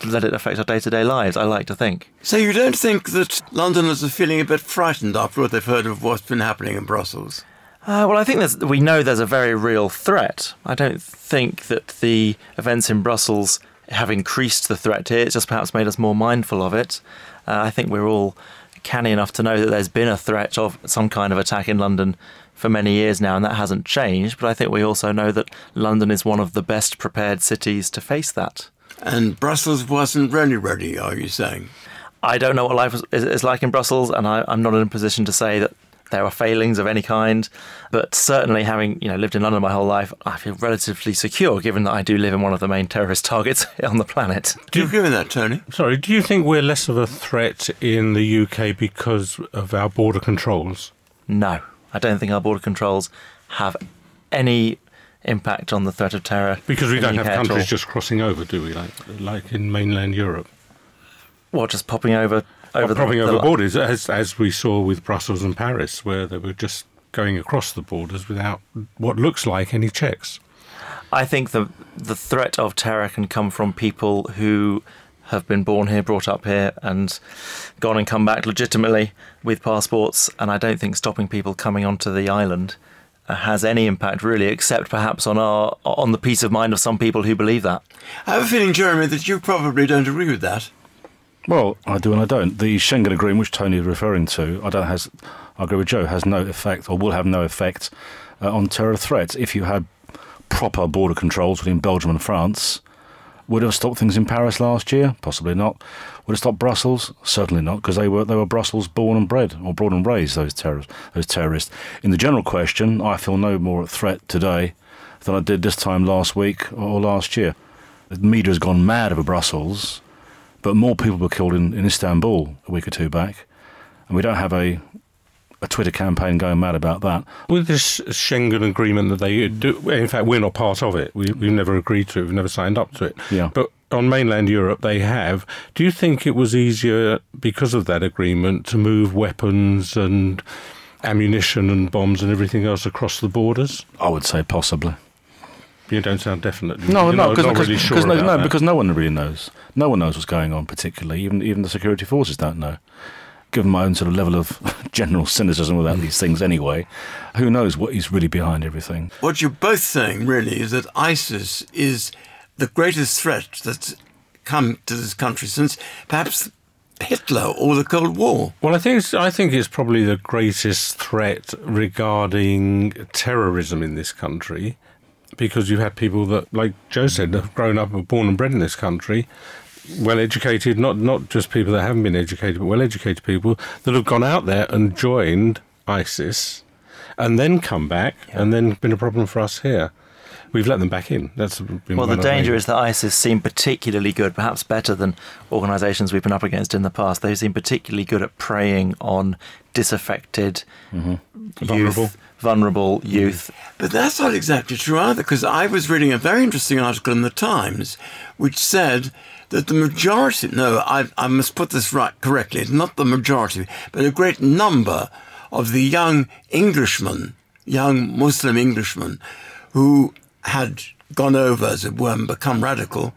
let it affect our day to day lives. I like to think. So you don't think that Londoners are feeling a bit frightened after what they've heard of what's been happening in Brussels? Uh, well, I think we know there's a very real threat. I don't think that the events in Brussels have increased the threat here. It's just perhaps made us more mindful of it. Uh, I think we're all canny enough to know that there's been a threat of some kind of attack in London for many years now, and that hasn't changed. But I think we also know that London is one of the best prepared cities to face that. And Brussels wasn't really ready, are you saying? I don't know what life is, is like in Brussels, and I, I'm not in a position to say that there are failings of any kind. But certainly, having you know lived in London my whole life, I feel relatively secure, given that I do live in one of the main terrorist targets on the planet. Do you agree with that, Tony? Sorry, do you think we're less of a threat in the UK because of our border controls? No, I don't think our border controls have any impact on the threat of terror. Because we don't have countries just crossing over, do we? Like like in mainland Europe. Well, just popping over over popping the, over the, borders, as as we saw with Brussels and Paris, where they were just going across the borders without what looks like any checks. I think the the threat of terror can come from people who have been born here, brought up here, and gone and come back legitimately with passports. And I don't think stopping people coming onto the island uh, has any impact really, except perhaps on our on the peace of mind of some people who believe that. I have a feeling, Jeremy, that you probably don't agree with that. Well, I do and I don't. The Schengen Agreement, which Tony is referring to, I don't has. I agree with Joe, has no effect or will have no effect uh, on terror threats. If you had proper border controls between Belgium and France, would have stopped things in Paris last year? Possibly not. Would it stop Brussels? Certainly not, because they were they were Brussels born and bred or born and raised. Those terrorists. Those terrorists. In the general question, I feel no more at threat today than I did this time last week or last year. The media has gone mad over Brussels but more people were killed in, in Istanbul a week or two back, and we don't have a a Twitter campaign going mad about that. With this Schengen agreement that they do, in fact, we're not part of it. We, we've never agreed to it. We've never signed up to it. Yeah. But on mainland Europe, they have. Do you think it was easier because of that agreement to move weapons and ammunition and bombs and everything else across the borders? I would say possibly. You don't sound definite. No, You're no, not- because not really sure no, no, because no one really knows. No one knows what's going on, particularly even even the security forces don't know. Given my own sort of level of general cynicism about these things, anyway, who knows what is really behind everything? What you're both saying really is that ISIS is the greatest threat that's come to this country since perhaps Hitler or the Cold War. Well, I think it's, I think it's probably the greatest threat regarding terrorism in this country, because you've had people that, like Joe said, have grown up, and born and bred in this country, well educated, not not just people that haven't been educated, but well educated people that have gone out there and joined ISIS, and then come back, and then been a problem for us here. We've let them back in. That's been Well, the danger is that ISIS seem particularly good, perhaps better than organisations we've been up against in the past. They seem particularly good at preying on disaffected mm-hmm. youth, Vulnerable. Vulnerable youth. But that's not exactly true either, because I was reading a very interesting article in the Times which said that the majority, no, I, I must put this right correctly, it's not the majority, but a great number of the young Englishmen, young Muslim Englishmen, who had gone over, as it were, and become radical,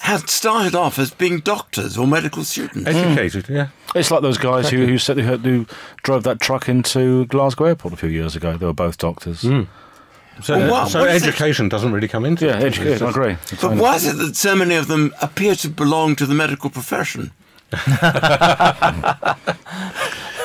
had started off as being doctors or medical students. Educated, yeah. It's like those guys who who, said, who who drove that truck into Glasgow Airport a few years ago. They were both doctors. Hmm. So, Well, uh, what- so what is it- education doesn't really come into Yeah, it. education. I agree. But why is it that so many of them appear to belong to the medical profession?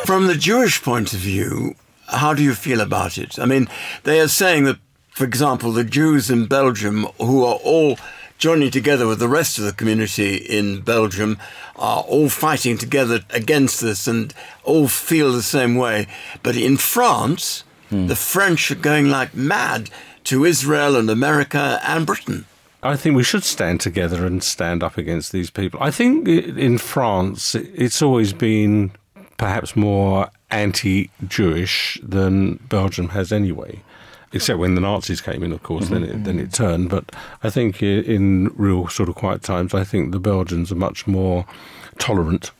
From the Jewish point of view, how do you feel about it? I mean, they are saying that, for example, the Jews in Belgium, who are all joining together with the rest of the community in Belgium, are all fighting together against this and all feel the same way. But in France, hmm. the French are going like mad to Israel and America and Britain. I think we should stand together and stand up against these people. I think in France, it's always been perhaps more anti Jewish than Belgium has anyway. Except when the Nazis came in, of course, then it mm-hmm. then it turned. But I think in real sort of quiet times, I think the Belgians are much more tolerant.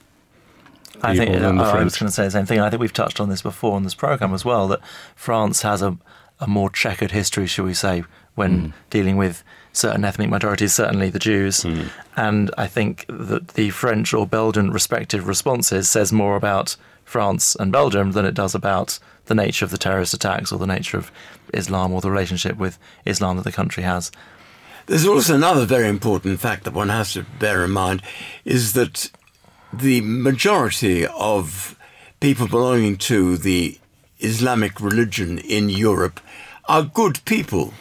I think the I- I was going to say the same thing. I think we've touched on this before on this program as well. That France has a, a more checkered history, shall we say, when mm. dealing with certain ethnic minorities, certainly the Jews. Mm. And I think that the French or Belgian respective responses says more about France and Belgium than it does about the nature of the terrorist attacks or the nature of Islam or the relationship with Islam that the country has. There's also another very important fact that one has to bear in mind is that the majority of people belonging to the Islamic religion in Europe are good people.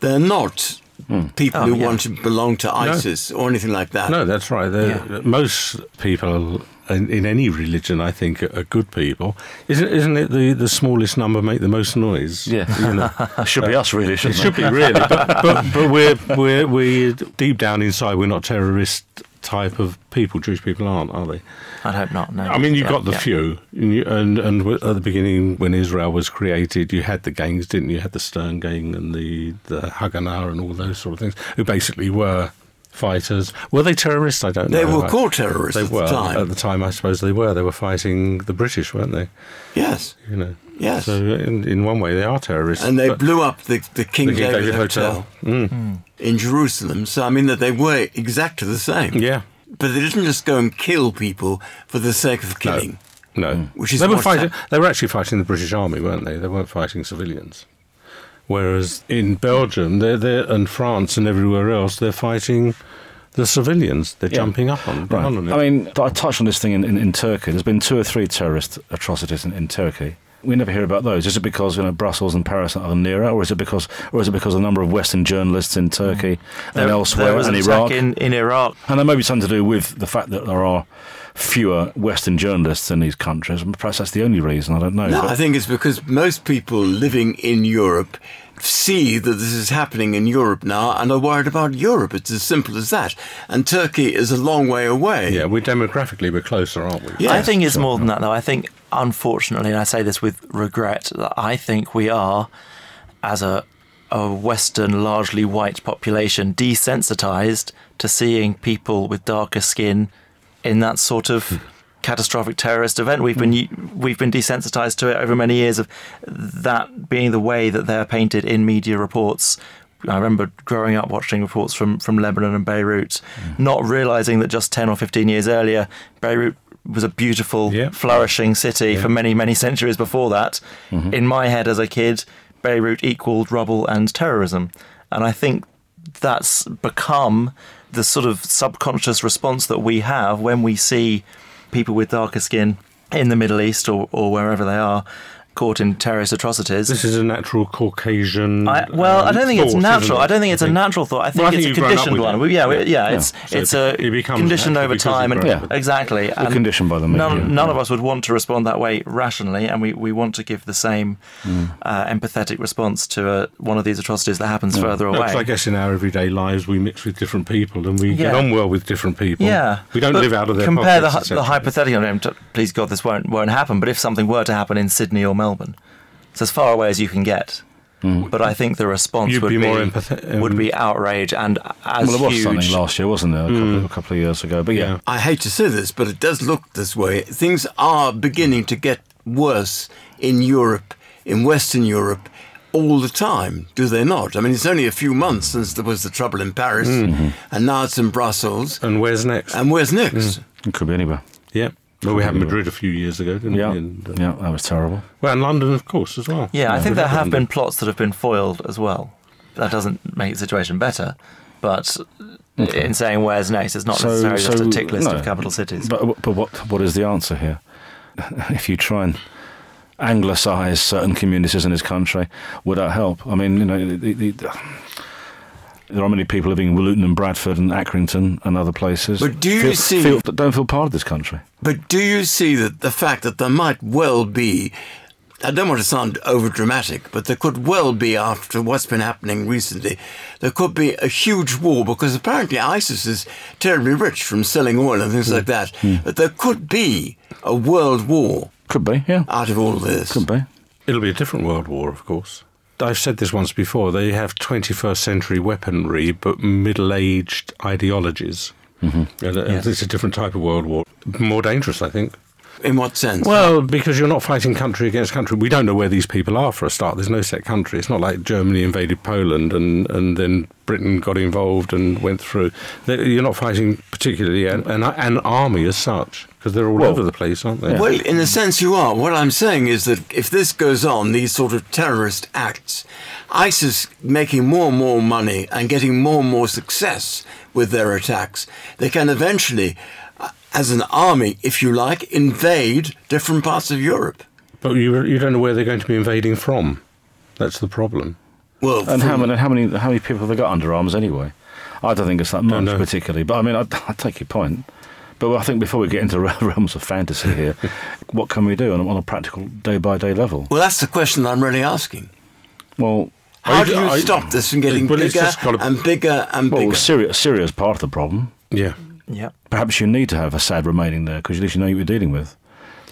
They're not hmm. people Oh, who yeah. want to belong to ISIS or anything like that. No, that's right. They're- Most people in, in any religion, I think, are good people. Isn't isn't it the, the smallest number make the most noise? Yeah. you know. Should be us, really, shouldn't it? should be really, but, but, but we're we're we deep down inside we're not terrorist type of people. Jewish people aren't, are they? I'd hope not. No. I mean, you've Yeah, got the yeah. few, and, you, and and at the beginning when Israel was created, you had the gangs, didn't you? You had the Stern Gang and the the Haganah and all those sort of things, who basically were fighters. Were they terrorists? I don't know. They were called terrorists They at the were time. at the time. I suppose they were. They were fighting the British, weren't they? Yes. You know. Yes. So in, in one way, they are terrorists. And they blew up the, the King, The King David, David Hotel, Hotel. Mm. in Jerusalem. So, I mean, that they were exactly the same. Yeah. But they didn't just go and kill people for the sake of killing. No, Which is they were fighting. They were actually fighting the British Army, weren't they? They weren't fighting civilians. Whereas in Belgium, they're there, and France and everywhere else, they're fighting the civilians. They're Yeah. jumping up on, Right. on it. I mean, I touched on this thing in, in, in Turkey. There's been two or three terrorist atrocities in, in Turkey. We never hear about those. Is it because you know Brussels and Paris are nearer, or is it because, or is it because of the number of Western journalists in Turkey mm. There- and elsewhere there was and an Iraq? in, in Iraq. And there may be something to do with the fact that there are fewer Western journalists in these countries. And Perhaps that's the only reason. I don't know. No, But- I think it's because most people living in Europe see that this is happening in Europe now and are worried about Europe. It's as simple as that. And Turkey is a long way away. yeah, we're demographically we're closer, aren't we? Yes, I think it's sure. more than that, though. I think, unfortunately, and I say this with regret, that I think we are, as a, a Western, largely white population, desensitized to seeing people with darker skin in that sort of catastrophic terrorist event. We've been we've been desensitized to it over many years of that being the way that they're painted in media reports I remember growing up watching reports from, from Lebanon and Beirut, Mm. not realizing that just 10 or 15 years earlier, Beirut was a beautiful, flourishing city for many, many centuries before that. Mm-hmm. In my head as a kid, Beirut equaled rubble and terrorism. And I think that's become the sort of subconscious response that we have when we see people with darker skin in the Middle East or, or wherever they are caught in terrorist atrocities. This is a natural Caucasian. I, well, I don't think it's natural. it? I don't think it's a natural thought. I think Well, I it's think a you've grown up conditioned one. it. Yeah, yeah, Yeah. yeah. It's So it's it- a it becomes conditioned over time, and grown up with it. exactly. You're and conditioned by the media, None, none yeah. of us would want to respond that way rationally, and we, we want to give the same uh, empathetic response to uh, one of these atrocities that happens further No, 'cause away. I guess in our everyday lives we mix with different people and we get on well with different people. Yeah, we don't But live out of their compare the, pockets, hy- the hypothetical. I mean, t- please God, this won't won't happen. But if something were to happen in Sydney or Melbourne, it's as far away as you can get. But I think the response You'd would be be, more empath- would be outrage and as well, there was huge. something last year, wasn't there? A couple, Mm. a couple of years ago. But yeah, I hate to say this, but it does look this way. Things are beginning to get worse in Europe, in Western Europe, all the time, do they not? I mean, it's only a few months since there was the trouble in Paris, Mhm. and now it's in Brussels. And where's next? And where's next? it could be anywhere. Yeah. Well, we had Madrid a few years ago, didn't Yeah, we? And, uh, yeah, that was terrible. well, and London, of course, as well. Yeah, I think there have been plots that have been foiled as well. That doesn't make the situation better, but Okay. in saying where's next, it's not So- necessarily just a tick list no. of capital cities. But, but what what is the answer here? if you try and anglicise certain communities in this country, would that help? I mean, you know, the, the, the, there are many people living in Luton and Bradford and Accrington and other places. But do you feel, see- feel, that don't feel part of this country? But do you see that the fact that there might well be, I don't want to sound over dramatic, but there could well be, after what's been happening recently, there could be a huge war because apparently ISIS is terribly rich from selling oil and things hmm. like that. Hmm. But there could be a world war. Could be, yeah. Out of all this. Could be. It'll be a different world war, of course. I've said this once before. They have 21st century weaponry, but middle aged ideologies. Mm-hmm. And, Yes. It's a different type of world war. More dangerous, I think. In what sense? Well, because you're not fighting country against country. We don't know where these people are for a start. There's no set country. It's not like Germany invaded Poland and, and then Britain got involved and went through. You're not fighting particularly an, an, an army as such, because they're all Well- over the place, aren't they? Well, in a sense, you are. What I'm saying is that if this goes on, these sort of terrorist acts, ISIS making more and more money and getting more and more success with their attacks, they can eventually, uh, as an army, if you like, invade different parts of Europe. But you, you don't know where they're going to be invading from. That's the problem. Well, and how many, how many how many people have they got under arms anyway? I don't think it's that much particularly, but I mean, I, I take your point. But I think before we get into realms of fantasy here, what can we do on, a- on a practical day by day level? Well, that's the question I'm really asking. Well, How I- do you I- stop this from getting Well, it's bigger just gotta- and bigger and well, bigger? Syria, Syria's part of the problem. Yeah. Yeah. Perhaps you need to have Assad remaining there because at least you know what you're dealing with.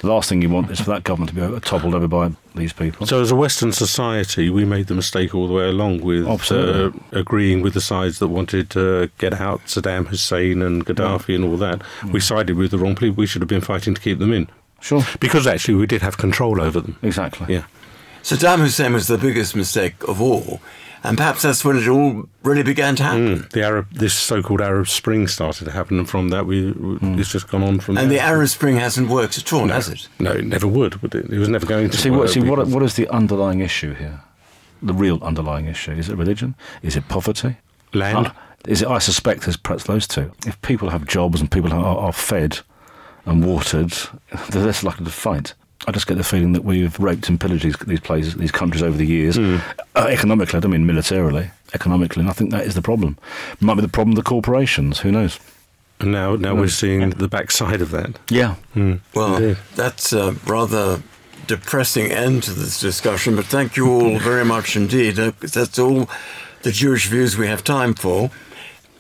The last thing you want is for that government to be toppled over by these people. So, as a Western society, we made the mistake all the way along with uh, agreeing with the sides that wanted to get out Saddam Hussein and Gaddafi and all that. We sided with the wrong people. We should have been fighting to keep them in. Sure. Because actually, we did have control over them. Exactly. Yeah. Saddam Hussein was the biggest mistake of all, and perhaps that's when it all really began to happen. Mm. The Arab, this so-called Arab Spring started to happen, and from that, we, we it's just gone on from. There. And the. Arab Spring hasn't worked at all, no, has it? No, it never would. Would it? It was never going to. See what? See what? What is the underlying issue here? The real underlying issue is it religion? Is it poverty? Land? Uh, is it? I suspect there's perhaps those two. If people have jobs and people are, are fed and watered, they're less likely to fight. I just get the feeling that we've raped and pillaged these, these places, these countries over the years. Hmm. Uh, economically, I don't mean militarily. Economically, and I think that is the problem. Might be the problem of the corporations. Who knows? And now, now we're seeing the backside of that. Yeah. Well, Indeed. that's a rather depressing end to this discussion, but thank you all very much indeed. Uh, That's all the Jewish views we have time for.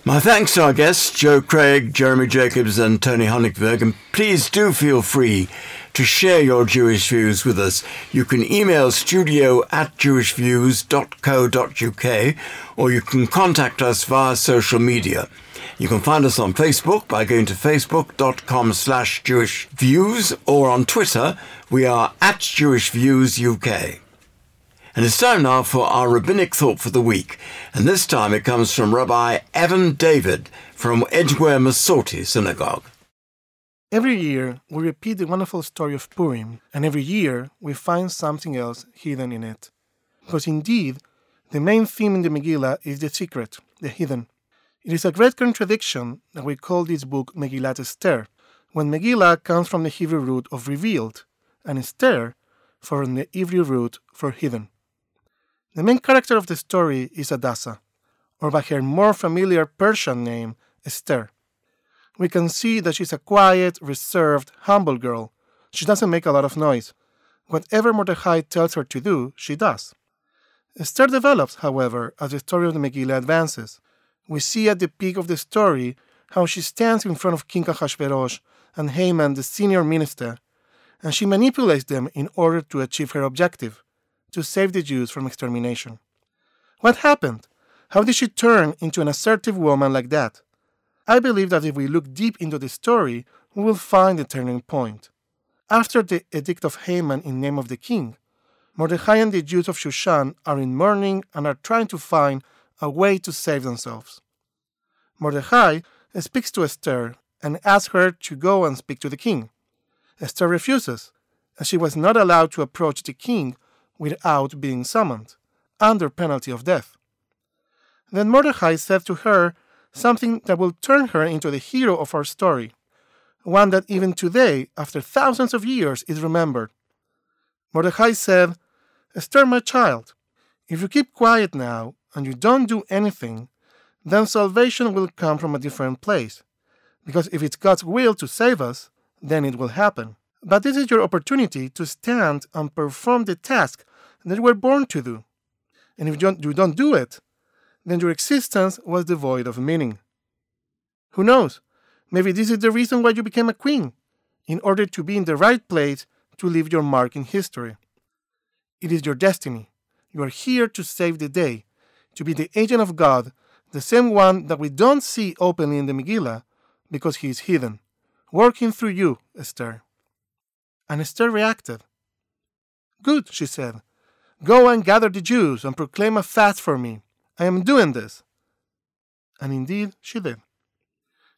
My thanks to our guests, Joe Craig, Jeremy Jacobs, and Tony Honigberg, and please do feel free to share your Jewish views with us. You can email studio at jewishviews.co.uk or you can contact us via social media. You can find us on Facebook by going to facebook.com slash Jewish Views or on Twitter, we are at jewishviewsuk. And it's time now for our rabbinic thought for the week. And this time it comes from Rabbi Even-David from Edgware Masorti Synagogue. Every year, we repeat the wonderful story of Purim, and every year we find something else hidden in it. Because indeed, the main theme in the Megillah is the secret, the hidden. It is a great contradiction that we call this book Megillat Esther, when Megillah comes from the Hebrew root of revealed, and Esther from the Hebrew root for hidden. The main character of the story is Adasa, or by her more familiar Persian name, Esther. We can see that she's a quiet, reserved, humble girl. She doesn't make a lot of noise. Whatever Mordecai tells her to do, she does. Esther develops, however, as the story of the Megillah advances. We see at the peak of the story how she stands in front of King Ahasuerus and Haman, the senior minister, and she manipulates them in order to achieve her objective to save the Jews from extermination. What happened? How did she turn into an assertive woman like that? I believe that if we look deep into the story, we will find the turning point. After the edict of Haman in name of the king, Mordecai and the Jews of Shushan are in mourning and are trying to find a way to save themselves. Mordecai speaks to Esther and asks her to go and speak to the king. Esther refuses, as she was not allowed to approach the king without being summoned, under penalty of death. Then Mordecai said to her something that will turn her into the hero of our story, one that even today, after thousands of years, is remembered. Mordecai said, Esther, my child, if you keep quiet now and you don't do anything, then salvation will come from a different place. Because if it's God's will to save us, then it will happen. But this is your opportunity to stand and perform the task that you were born to do. And if you don't, you don't do it, then your existence was devoid of meaning. Who knows? Maybe this is the reason why you became a queen, in order to be in the right place to leave your mark in history. It is your destiny. You are here to save the day, to be the agent of God, the same one that we don't see openly in the Megillah because he is hidden, working through you, Esther. And Esther reacted. Good, she said. Go and gather the Jews and proclaim a fast for me. I am doing this. And indeed, she did.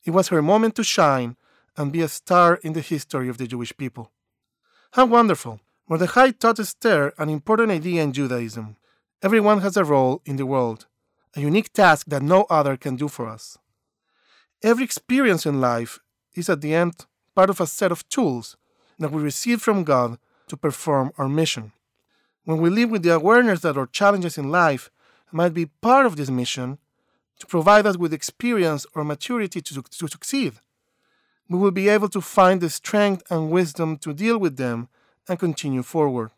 It was her moment to shine and be a star in the history of the Jewish people. How wonderful! Mordechai taught Esther an important idea in Judaism. Everyone has a role in the world, a unique task that no other can do for us. Every experience in life is at the end part of a set of tools that we receive from God to perform our mission. When we live with the awareness that our challenges in life might be part of this mission to provide us with experience or maturity to, to succeed. We will be able to find the strength and wisdom to deal with them and continue forward.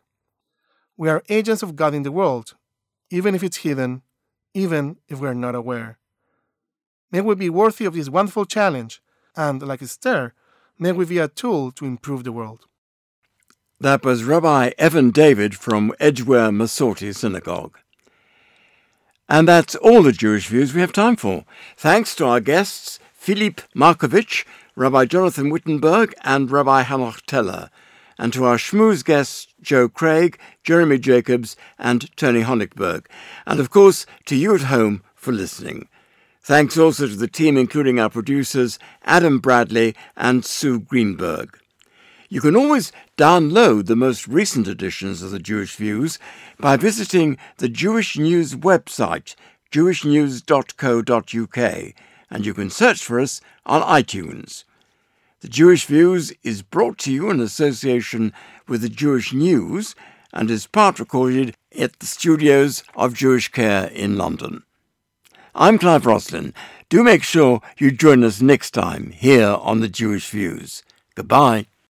We are agents of God in the world, even if it's hidden, even if we are not aware. May we be worthy of this wonderful challenge, and, like Esther, may we be a tool to improve the world. That was Rabbi Even-David from Edgware Masorti Synagogue. And that's all the Jewish views we have time for. Thanks to our guests, Philip Markiewicz, Rabbi Jonathan Wittenberg, and Rabbi Hanoch Teller, and to our schmooze guests, Joe Craig, Jeremy Jacobs, and Tony Honigberg, and of course to you at home for listening. Thanks also to the team, including our producers, Adam Bradley and Sue Greenberg. You can always download the most recent editions of the Jewish Views by visiting the Jewish News website, jewishnews.co.uk, and you can search for us on iTunes. The Jewish Views is brought to you in association with the Jewish News and is part recorded at the studios of Jewish Care in London. I'm Clive Roslin. Do make sure you join us next time here on the Jewish Views. Goodbye.